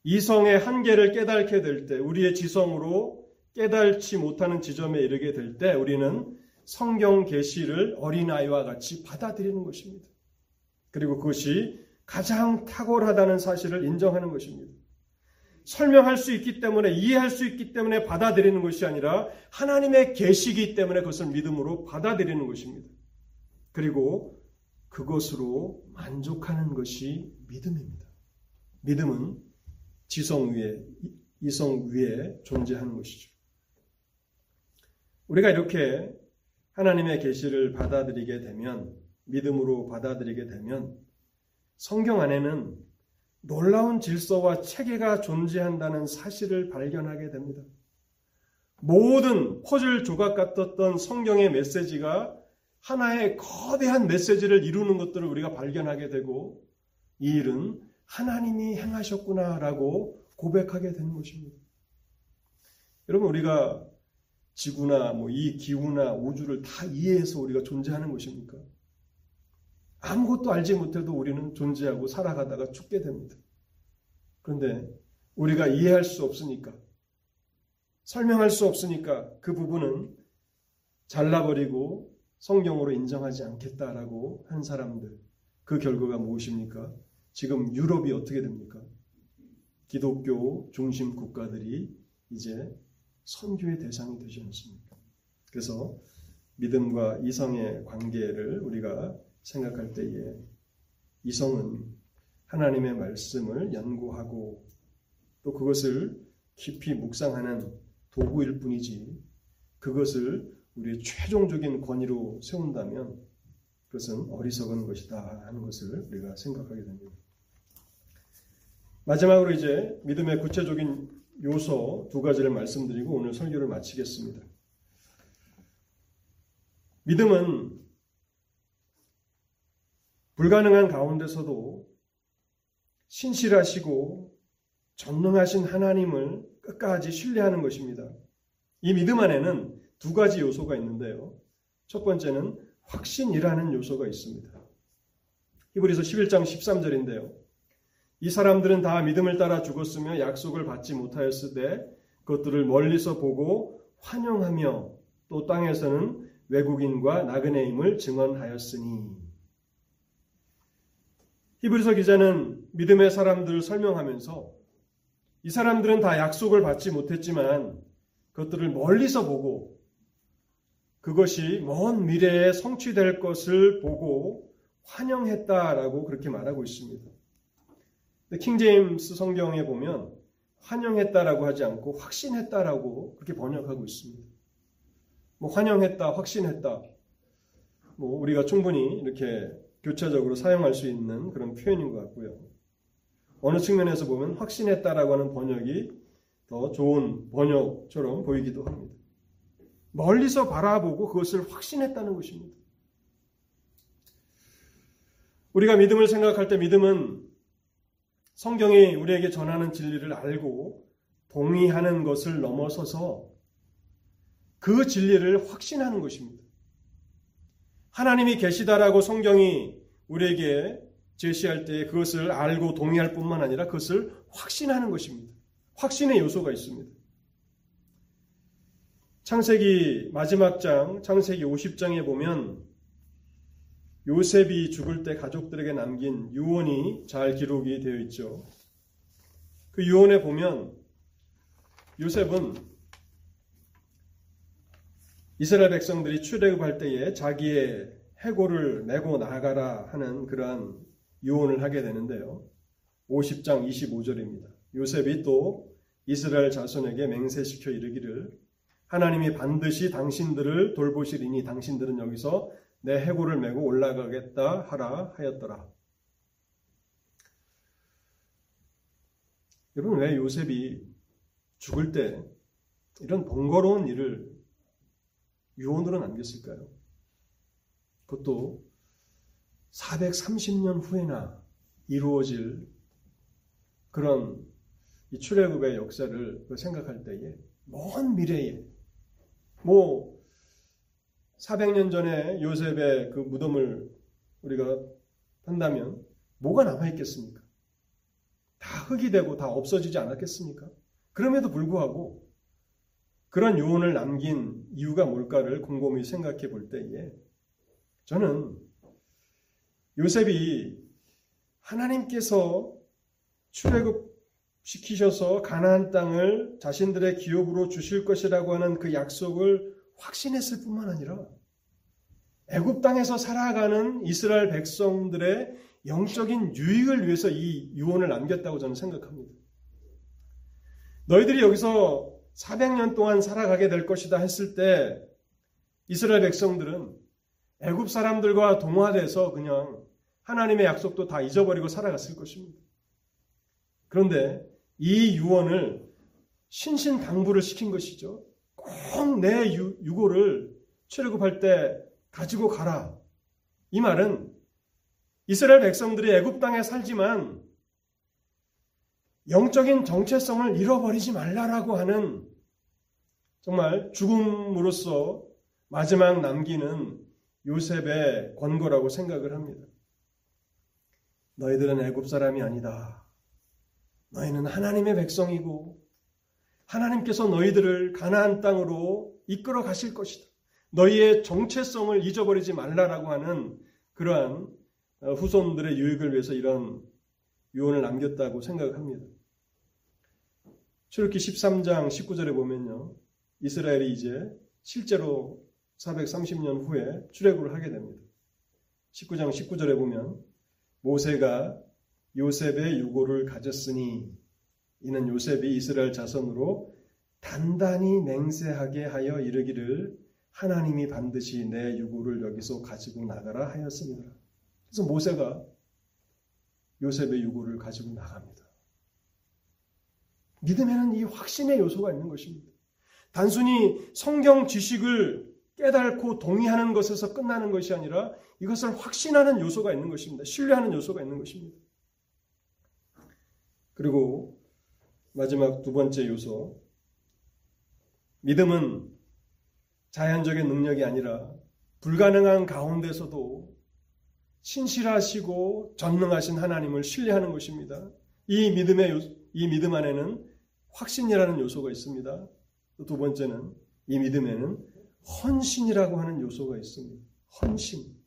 이성의 한계를 깨닫게 될 때, 우리의 지성으로 깨닫지 못하는 지점에 이르게 될 때, 우리는 성경 계시를 어린아이와 같이 받아들이는 것입니다. 그리고 그것이 가장 탁월하다는 사실을 인정하는 것입니다. 설명할 수 있기 때문에 이해할 수 있기 때문에 받아들이는 것이 아니라 하나님의 계시기 때문에 그것을 믿음으로 받아들이는 것입니다. 그리고 그것으로 만족하는 것이 믿음입니다. 믿음은 지성 위에 이성 위에 존재하는 것이죠. 우리가 이렇게 하나님의 계시를 받아들이게 되면 믿음으로 받아들이게 되면 성경 안에는 놀라운 질서와 체계가 존재한다는 사실을 발견하게 됩니다. 모든 퍼즐 조각 같았던 성경의 메시지가 하나의 거대한 메시지를 이루는 것들을 우리가 발견하게 되고 이 일은 하나님이 행하셨구나라고 고백하게 되는 것입니다. 여러분 우리가 지구나 뭐 이 기후나 우주를 다 이해해서 우리가 존재하는 것입니까? 아무것도 알지 못해도 우리는 존재하고 살아가다가 죽게 됩니다. 그런데 우리가 이해할 수 없으니까, 설명할 수 없으니까 그 부분은 잘라버리고 성경으로 인정하지 않겠다라고 한 사람들, 그 결과가 무엇입니까? 지금 유럽이 어떻게 됩니까? 기독교 중심 국가들이 이제 선교의 대상이 되지 않습니까? 그래서 믿음과 이성의 관계를 우리가 생각할 때에 이성은 하나님의 말씀을 연구하고 또 그것을 깊이 묵상하는 도구일 뿐이지 그것을 우리의 최종적인 권위로 세운다면 그것은 어리석은 것이다 하는 것을 우리가 생각하게 됩니다. 마지막으로 이제 믿음의 구체적인 요소 두 가지를 말씀드리고 오늘 설교를 마치겠습니다. 믿음은 불가능한 가운데서도 신실하시고 전능하신 하나님을 끝까지 신뢰하는 것입니다. 이 믿음 안에는 두 가지 요소가 있는데요. 첫 번째는 확신이라는 요소가 있습니다. 히브리서 11장 13절인데요. 이 사람들은 다 믿음을 따라 죽었으며 약속을 받지 못하였을 때 그것들을 멀리서 보고 환영하며 또 땅에서는 외국인과 나그네임을 증언하였으니 히브리서 기자는 믿음의 사람들을 설명하면서 이 사람들은 다 약속을 받지 못했지만 그것들을 멀리서 보고 그것이 먼 미래에 성취될 것을 보고 환영했다라고 그렇게 말하고 있습니다. 킹제임스 성경에 보면 환영했다라고 하지 않고 확신했다라고 그렇게 번역하고 있습니다. 뭐 환영했다, 확신했다. 뭐 우리가 충분히 이렇게 교차적으로 사용할 수 있는 그런 표현인 것 같고요. 어느 측면에서 보면 확신했다라고 하는 번역이 더 좋은 번역처럼 보이기도 합니다. 멀리서 바라보고 그것을 확신했다는 것입니다. 우리가 믿음을 생각할 때 믿음은 성경이 우리에게 전하는 진리를 알고 동의하는 것을 넘어서서 그 진리를 확신하는 것입니다. 하나님이 계시다라고 성경이 우리에게 제시할 때 그것을 알고 동의할 뿐만 아니라 그것을 확신하는 것입니다. 확신의 요소가 있습니다. 창세기 마지막 장, 창세기 50장에 보면 요셉이 죽을 때 가족들에게 남긴 유언이 잘 기록이 되어 있죠. 그 유언에 보면 요셉은 이스라엘 백성들이 출애굽할 때에 자기의 해골을 메고 나가라 하는 그러한 유언을 하게 되는데요. 50장 25절입니다. 요셉이 또 이스라엘 자손에게 맹세시켜 이르기를 하나님이 반드시 당신들을 돌보시리니 당신들은 여기서 내 해골을 메고 올라가겠다 하라 하였더라. 여러분 왜 요셉이 죽을 때 이런 번거로운 일을 유언으로 남겼을까요? 그것도 430년 후에나 이루어질 그런 이 출애굽의 역사를 생각할 때에 먼 미래에 뭐 400년 전에 요셉의 그 무덤을 우리가 한다면 뭐가 남아 있겠습니까? 다 흙이 되고 다 없어지지 않았겠습니까? 그럼에도 불구하고 그런 유언을 남긴 이유가 뭘까를 곰곰이 생각해 볼 때에 저는 요셉이 하나님께서 출애굽 시키셔서 가나안 땅을 자신들의 기업으로 주실 것이라고 하는 그 약속을 확신했을 뿐만 아니라 애굽 땅에서 살아가는 이스라엘 백성들의 영적인 유익을 위해서 이 유언을 남겼다고 저는 생각합니다. 너희들이 여기서 400년 동안 살아가게 될 것이다 했을 때 이스라엘 백성들은 애굽 사람들과 동화돼서 그냥 하나님의 약속도 다 잊어버리고 살아갔을 것입니다. 그런데 이 유언을 신신당부를 시킨 것이죠. 꼭 내 유고를 출애굽할 때 가지고 가라. 이 말은 이스라엘 백성들이 애굽 땅에 살지만 영적인 정체성을 잃어버리지 말라라고 하는 정말 죽음으로써 마지막 남기는 요셉의 권고라고 생각을 합니다. 너희들은 애굽 사람이 아니다. 너희는 하나님의 백성이고 하나님께서 너희들을 가나안 땅으로 이끌어 가실 것이다. 너희의 정체성을 잊어버리지 말라라고 하는 그러한 어, 후손들의 유익을 위해서 이런 유언을 남겼다고 생각합니다. 출애기 13장 19절에 보면요. 이스라엘이 이제 실제로 430년 후에 출애굽을 하게 됩니다. 19장 19절에 보면 모세가 요셉의 유고를 가졌으니 이는 요셉이 이스라엘 자손으로 단단히 맹세하게 하여 이르기를 하나님이 반드시 내 유고를 여기서 가지고 나가라 하였습니다. 그래서 모세가 요셉의 유고를 가지고 나갑니다. 믿음에는 이 확신의 요소가 있는 것입니다. 단순히 성경 지식을 깨닫고 동의하는 것에서 끝나는 것이 아니라 이것을 확신하는 요소가 있는 것입니다. 신뢰하는 요소가 있는 것입니다. 그리고 마지막 두 번째 요소. 믿음은 자연적인 능력이 아니라 불가능한 가운데서도 신실하시고 전능하신 하나님을 신뢰하는 것입니다. 이 믿음의 요, 이 믿음 안에는 확신이라는 요소가 있습니다. 두 번째는 이 믿음에는 헌신이라고 하는 요소가 있습니다. 헌신.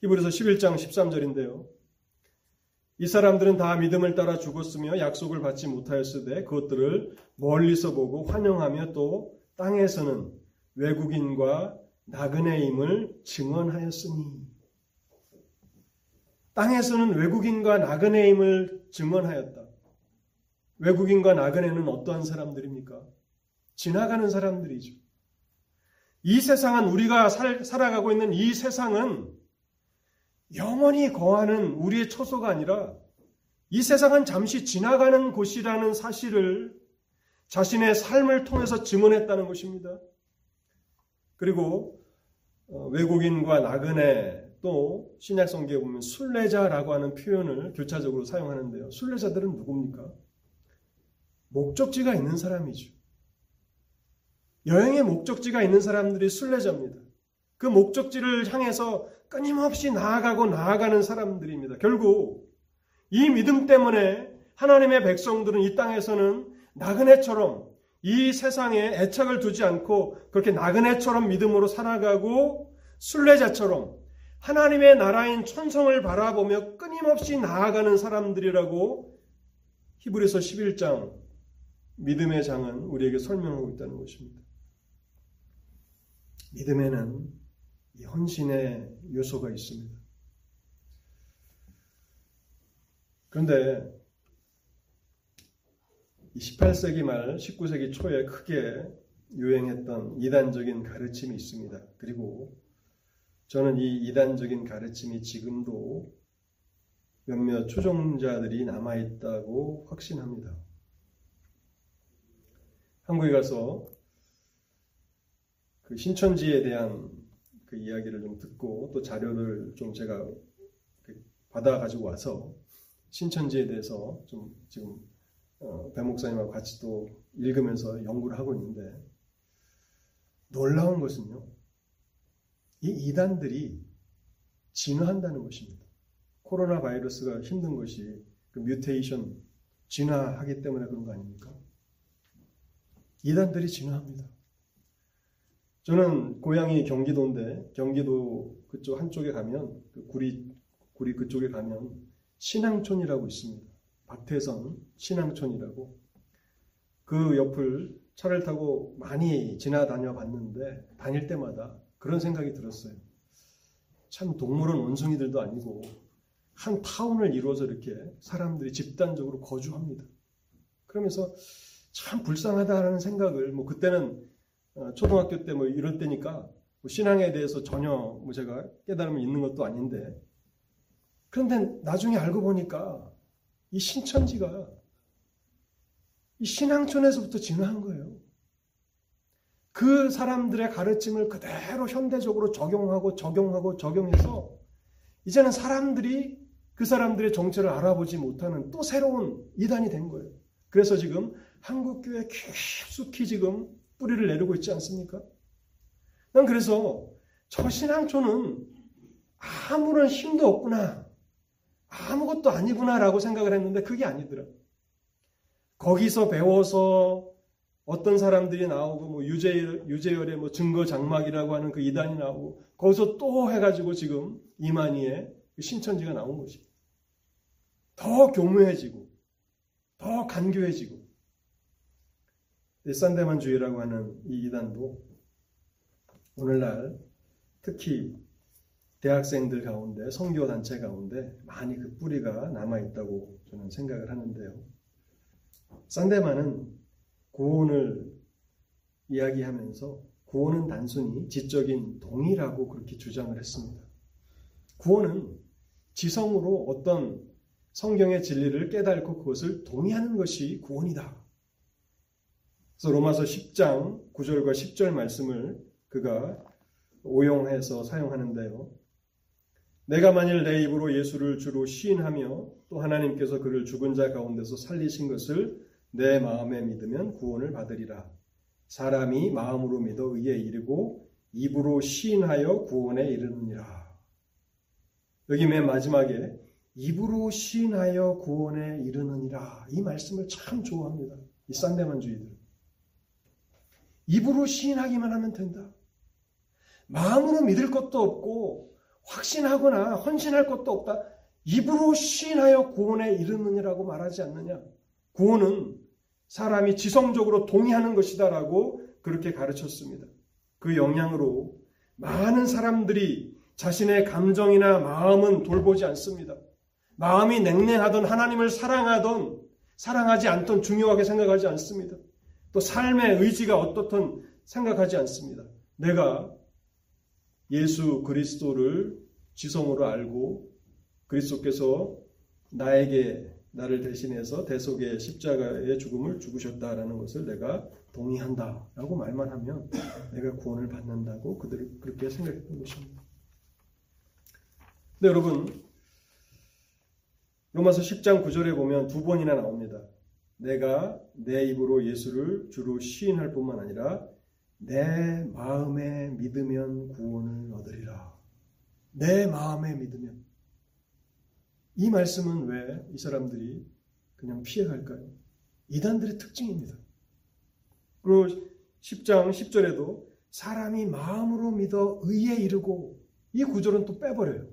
히브리서 11장 13절인데요. 이 사람들은 다 믿음을 따라 죽었으며 약속을 받지 못하였으되 그것들을 멀리서 보고 환영하며 또 땅에서는 외국인과 나그네임을 증언하였으니 땅에서는 외국인과 나그네임을 증언하였다. 외국인과 나그네는 어떠한 사람들입니까? 지나가는 사람들이죠. 이 세상은 우리가 살, 살아가고 있는 이 세상은 영원히 거하는 우리의 처소가 아니라 이 세상은 잠시 지나가는 곳이라는 사실을 자신의 삶을 통해서 증언했다는 것입니다. 그리고 어, 외국인과 나그네 또 신약 성경에 보면 순례자라고 하는 표현을 교차적으로 사용하는데요. 순례자들은 누굽니까? 목적지가 있는 사람이죠. 여행의 목적지가 있는 사람들이 순례자입니다. 그 목적지를 향해서 끊임없이 나아가고 나아가는 사람들입니다. 결국 이 믿음 때문에 하나님의 백성들은 이 땅에서는 나그네처럼 이 세상에 애착을 두지 않고 그렇게 나그네처럼 믿음으로 살아가고 순례자처럼 하나님의 나라인 천성을 바라보며 끊임없이 나아가는 사람들이라고 히브리서 11장 믿음의 장은 우리에게 설명하고 있다는 것입니다. 믿음에는 헌신의 요소가 있습니다. 그런데 18세기 말 19세기 초에 크게 유행했던 이단적인 가르침이 있습니다. 그리고 저는 이 이단적인 가르침이 지금도 몇몇 추종자들이 남아있다고 확신합니다. 한국에 가서 그 신천지에 대한 그 이야기를 좀 듣고 또 자료를 좀 제가 그 받아 가지고 와서 신천지에 대해서 좀 지금 어, 배 목사님하고 같이 또 읽으면서 연구를 하고 있는데 놀라운 것은요. 이 이단들이 진화한다는 것입니다. 코로나 바이러스가 힘든 것이 그 뮤테이션 진화하기 때문에 그런 거 아닙니까? 이단들이 진화합니다. 저는 고향이 경기도인데 경기도 그쪽 한쪽에 가면 그 구리 구리 그쪽에 가면 신앙촌이라고 있습니다. 박태선 신앙촌이라고 그 옆을 차를 타고 많이 지나다녀 봤는데 다닐 때마다 그런 생각이 들었어요. 참 동물원 원숭이들도 아니고 한 타운을 이루어서 이렇게 사람들이 집단적으로 거주합니다. 그러면서 참 불쌍하다라는 생각을 뭐 그때는 어, 초등학교 때 뭐 이럴 때니까 뭐 신앙에 대해서 전혀 뭐 제가 깨달음이 있는 것도 아닌데 그런데 나중에 알고 보니까 이 신천지가 이 신앙촌에서부터 진화한 거예요. 그 사람들의 가르침을 그대로 현대적으로 적용하고 적용하고 적용해서 이제는 사람들이 그 사람들의 정체를 알아보지 못하는 또 새로운 이단이 된 거예요. 그래서 지금 한국교회 깊숙이 지금 뿌리를 내리고 있지 않습니까? 난 그래서 저 신앙초는 아무런 힘도 없구나. 아무것도 아니구나라고 생각을 했는데 그게 아니더라. 거기서 배워서 어떤 사람들이 나오고 뭐 유재 유재열의 뭐 증거 장막이라고 하는 그 이단이 나오고 거기서 또 해가지고 지금 이만희의 그 신천지가 나온 것이 더 교묘해지고 더 간교해지고 산데만주의라고 하는 이 이단도 오늘날 특히 대학생들 가운데 성교 단체 가운데 많이 그 뿌리가 남아 있다고 저는 생각을 하는데요. 산데만은 구원을 이야기하면서 구원은 단순히 지적인 동의라고 그렇게 주장을 했습니다. 구원은 지성으로 어떤 성경의 진리를 깨닫고 그것을 동의하는 것이 구원이다. 그래서 로마서 10장 9절과 10절 말씀을 그가 오용해서 사용하는데요. 내가 만일 내 입으로 예수를 주로 시인하며 또 하나님께서 그를 죽은 자 가운데서 살리신 것을 내 마음에 믿으면 구원을 받으리라. 사람이 마음으로 믿어 의에 이르고 입으로 시인하여 구원에 이르느니라. 여기 맨 마지막에 입으로 시인하여 구원에 이르느니라. 이 말씀을 참 좋아합니다. 이 싼데만주의들. 입으로 시인하기만 하면 된다. 마음으로 믿을 것도 없고 확신하거나 헌신할 것도 없다. 입으로 시인하여 구원에 이르느니라고 말하지 않느냐. 구원은 사람이 지성적으로 동의하는 것이다라고 그렇게 가르쳤습니다. 그 영향으로 많은 사람들이 자신의 감정이나 마음은 돌보지 않습니다. 마음이 냉랭하던 하나님을 사랑하던 사랑하지 않던 중요하게 생각하지 않습니다. 또 삶의 의지가 어떻든 생각하지 않습니다. 내가 예수 그리스도를 지성으로 알고 그리스도께서 나에게 나를 대신해서 대속의 십자가의 죽음을 죽으셨다라는 것을 내가 동의한다라고 말만 하면 내가 구원을 받는다고 그들을 그렇게 생각했던 것입니다. 근데 여러분 로마서 10장 9절에 보면 두 번이나 나옵니다. 내가 내 입으로 예수를 주로 시인할 뿐만 아니라 내 마음에 믿으면 구원을 얻으리라. 내 마음에 믿으면. 이 말씀은 왜 이 사람들이 그냥 피해갈까요? 이단들의 특징입니다. 그리고 10장 10절에도 사람이 마음으로 믿어 의에 이르고 이 구절은 또 빼버려요.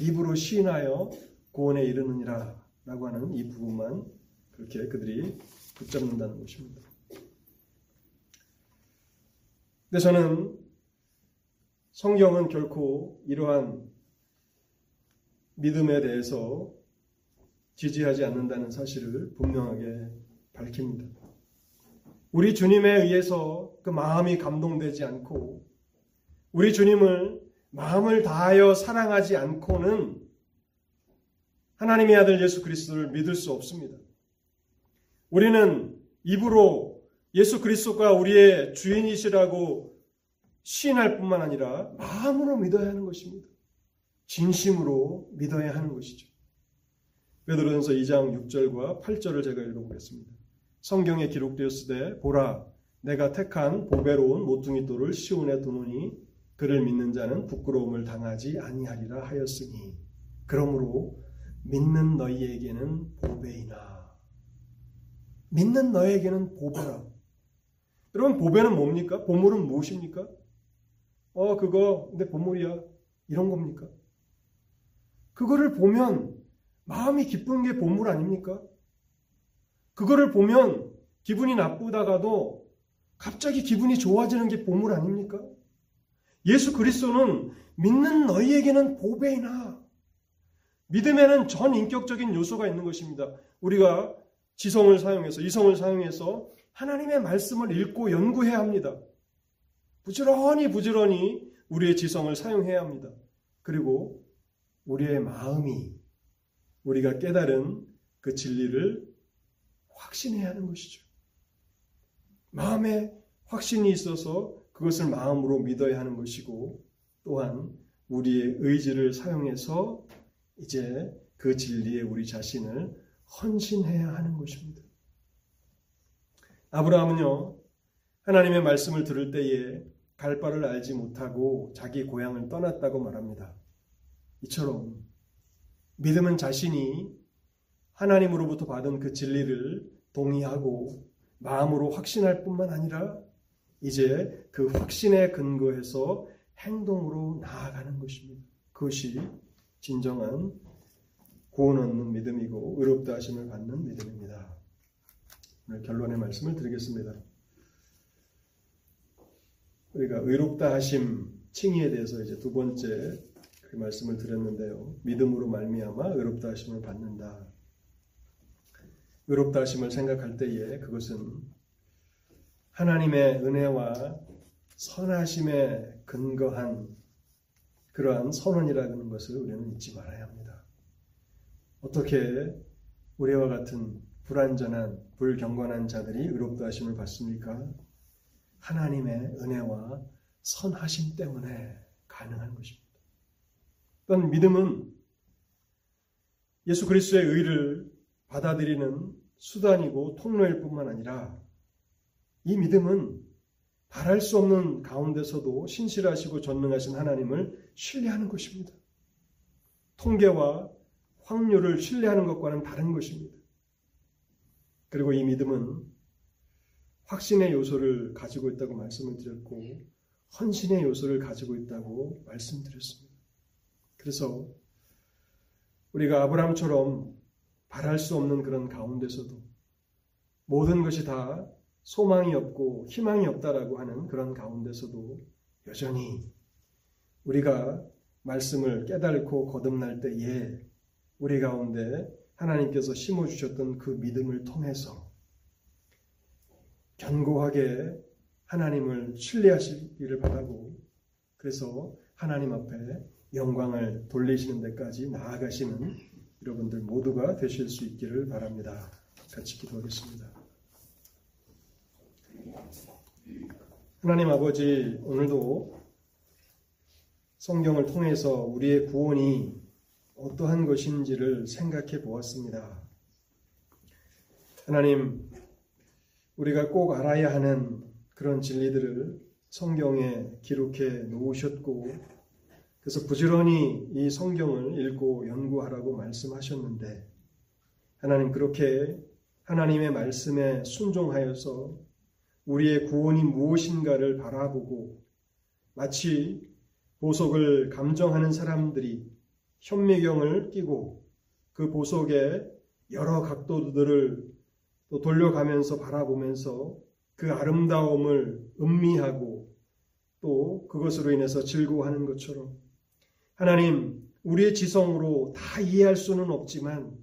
입으로 시인하여 구원에 이르느니라 라고 하는 이 부분만 그렇게 그들이 붙잡는다는 것입니다. 근데 저는 성경은 결코 이러한 믿음에 대해서 지지하지 않는다는 사실을 분명하게 밝힙니다. 우리 주님에 의해서 그 마음이 감동되지 않고 우리 주님을 마음을 다하여 사랑하지 않고는 하나님의 아들 예수 그리스도를 믿을 수 없습니다. 우리는 입으로 예수 그리스도가 우리의 주인이시라고 시인할 뿐만 아니라 마음으로 믿어야 하는 것입니다. 진심으로 믿어야 하는 것이죠. 베드로전서 2장 6절과 8절을 제가 읽어보겠습니다. 성경에 기록되었으되 보라 내가 택한 보배로운 모퉁이 돌을 시온에 두노니 그를 믿는 자는 부끄러움을 당하지 아니하리라 하였으니 그러므로 믿는 너희에게는 보배이나 믿는 너희에게는 보배라. 여러분 보배는 뭡니까? 보물은 무엇입니까? 어 그거 근데 보물이야 이런 겁니까? 그거를 보면 마음이 기쁜 게 보물 아닙니까? 그거를 보면 기분이 나쁘다가도 갑자기 기분이 좋아지는 게 보물 아닙니까? 예수 그리스도는 믿는 너희에게는 보배이나 믿음에는 전 인격적인 요소가 있는 것입니다. 우리가 지성을 사용해서 이성을 사용해서 하나님의 말씀을 읽고 연구해야 합니다. 부지런히 부지런히 우리의 지성을 사용해야 합니다. 그리고 우리의 마음이 우리가 깨달은 그 진리를 확신해야 하는 것이죠. 마음에 확신이 있어서 그것을 마음으로 믿어야 하는 것이고 또한 우리의 의지를 사용해서 이제 그 진리에 우리 자신을 헌신해야 하는 것입니다. 아브라함은요, 하나님의 말씀을 들을 때에 갈 바를 알지 못하고 자기 고향을 떠났다고 말합니다. 이처럼 믿음은 자신이 하나님으로부터 받은 그 진리를 동의하고 마음으로 확신할 뿐만 아니라 이제 그 확신에 근거해서 행동으로 나아가는 것입니다. 그것이 진정한 구원 얻는 믿음이고 의롭다 하심을 받는 믿음입니다. 오늘 결론의 말씀을 드리겠습니다. 우리가 의롭다 하심 칭의에 대해서 이제 두 번째 그 말씀을 드렸는데요. 믿음으로 말미암아 의롭다 하심을 받는다. 의롭다 하심을 생각할 때에 그것은 하나님의 은혜와 선하심에 근거한 그러한 선언이라는 것을 우리는 잊지 말아야 합니다. 어떻게 우리와 같은 불완전한 불경건한 자들이 의롭다 하심을 받습니까? 하나님의 은혜와 선하심 때문에 가능한 것입니다. 또한 믿음은 예수 그리스도의 의를 받아들이는 수단이고 통로일 뿐만 아니라 이 믿음은 바랄 수 없는 가운데서도 신실하시고 전능하신 하나님을 신뢰하는 것입니다. 통계와 확률을 신뢰하는 것과는 다른 것입니다. 그리고 이 믿음은 확신의 요소를 가지고 있다고 말씀을 드렸고 헌신의 요소를 가지고 있다고 말씀드렸습니다. 그래서 우리가 아브라함처럼 바랄 수 없는 그런 가운데서도 모든 것이 다 소망이 없고 희망이 없다라고 하는 그런 가운데서도 여전히 우리가 말씀을 깨달고 거듭날 때에 우리 가운데 하나님께서 심어주셨던 그 믿음을 통해서 견고하게 하나님을 신뢰하시기를 바라고 그래서 하나님 앞에 영광을 돌리시는 데까지 나아가시는 여러분들 모두가 되실 수 있기를 바랍니다. 같이 기도하겠습니다. 하나님 아버지, 오늘도 성경을 통해서 우리의 구원이 어떠한 것인지를 생각해 보았습니다. 하나님, 우리가 꼭 알아야 하는 그런 진리들을 성경에 기록해 놓으셨고, 그래서 부지런히 이 성경을 읽고 연구하라고 말씀하셨는데, 하나님 그렇게 하나님의 말씀에 순종하여서 우리의 구원이 무엇인가를 바라보고 마치 보석을 감정하는 사람들이 현미경을 끼고 그 보석의 여러 각도들을 또 돌려가면서 바라보면서 그 아름다움을 음미하고 또 그것으로 인해서 즐거워하는 것처럼 하나님 우리의 지성으로 다 이해할 수는 없지만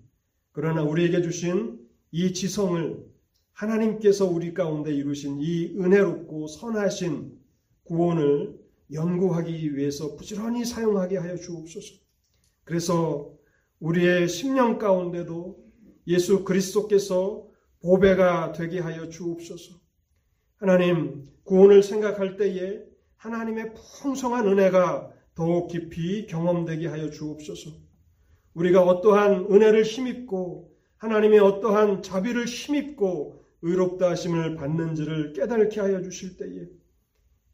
그러나 우리에게 주신 이 지성을 하나님께서 우리 가운데 이루신 이 은혜롭고 선하신 구원을 연구하기 위해서 부지런히 사용하게 하여 주옵소서. 그래서 우리의 심령 가운데도 예수 그리스도께서 보배가 되게 하여 주옵소서. 하나님, 구원을 생각할 때에 하나님의 풍성한 은혜가 더욱 깊이 경험되게 하여 주옵소서. 우리가 어떠한 은혜를 힘입고 하나님의 어떠한 자비를 힘입고 의롭다 하심을 받는지를 깨닫게 하여 주실 때에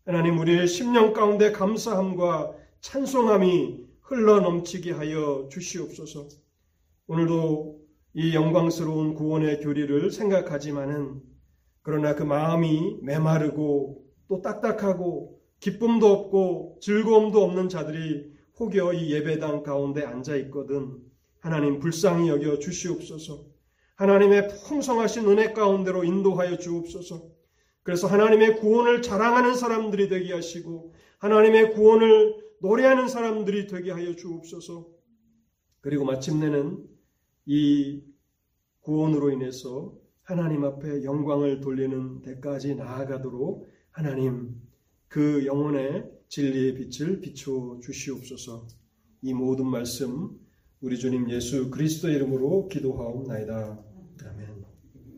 하나님 우리의 심령 가운데 감사함과 찬송함이 흘러 넘치게 하여 주시옵소서. 오늘도 이 영광스러운 구원의 교리를 생각하지만은 그러나 그 마음이 메마르고 또 딱딱하고 기쁨도 없고 즐거움도 없는 자들이 혹여 이 예배당 가운데 앉아 있거든 하나님 불쌍히 여겨 주시옵소서. 하나님의 풍성하신 은혜 가운데로 인도하여 주옵소서. 그래서 하나님의 구원을 자랑하는 사람들이 되게 하시고 하나님의 구원을 노래하는 사람들이 되게 하여 주옵소서. 그리고 마침내는 이 구원으로 인해서 하나님 앞에 영광을 돌리는 데까지 나아가도록 하나님 그 영혼의 진리의 빛을 비추어 주시옵소서. 이 모든 말씀 우리 주님 예수 그리스도 이름으로 기도하옵나이다.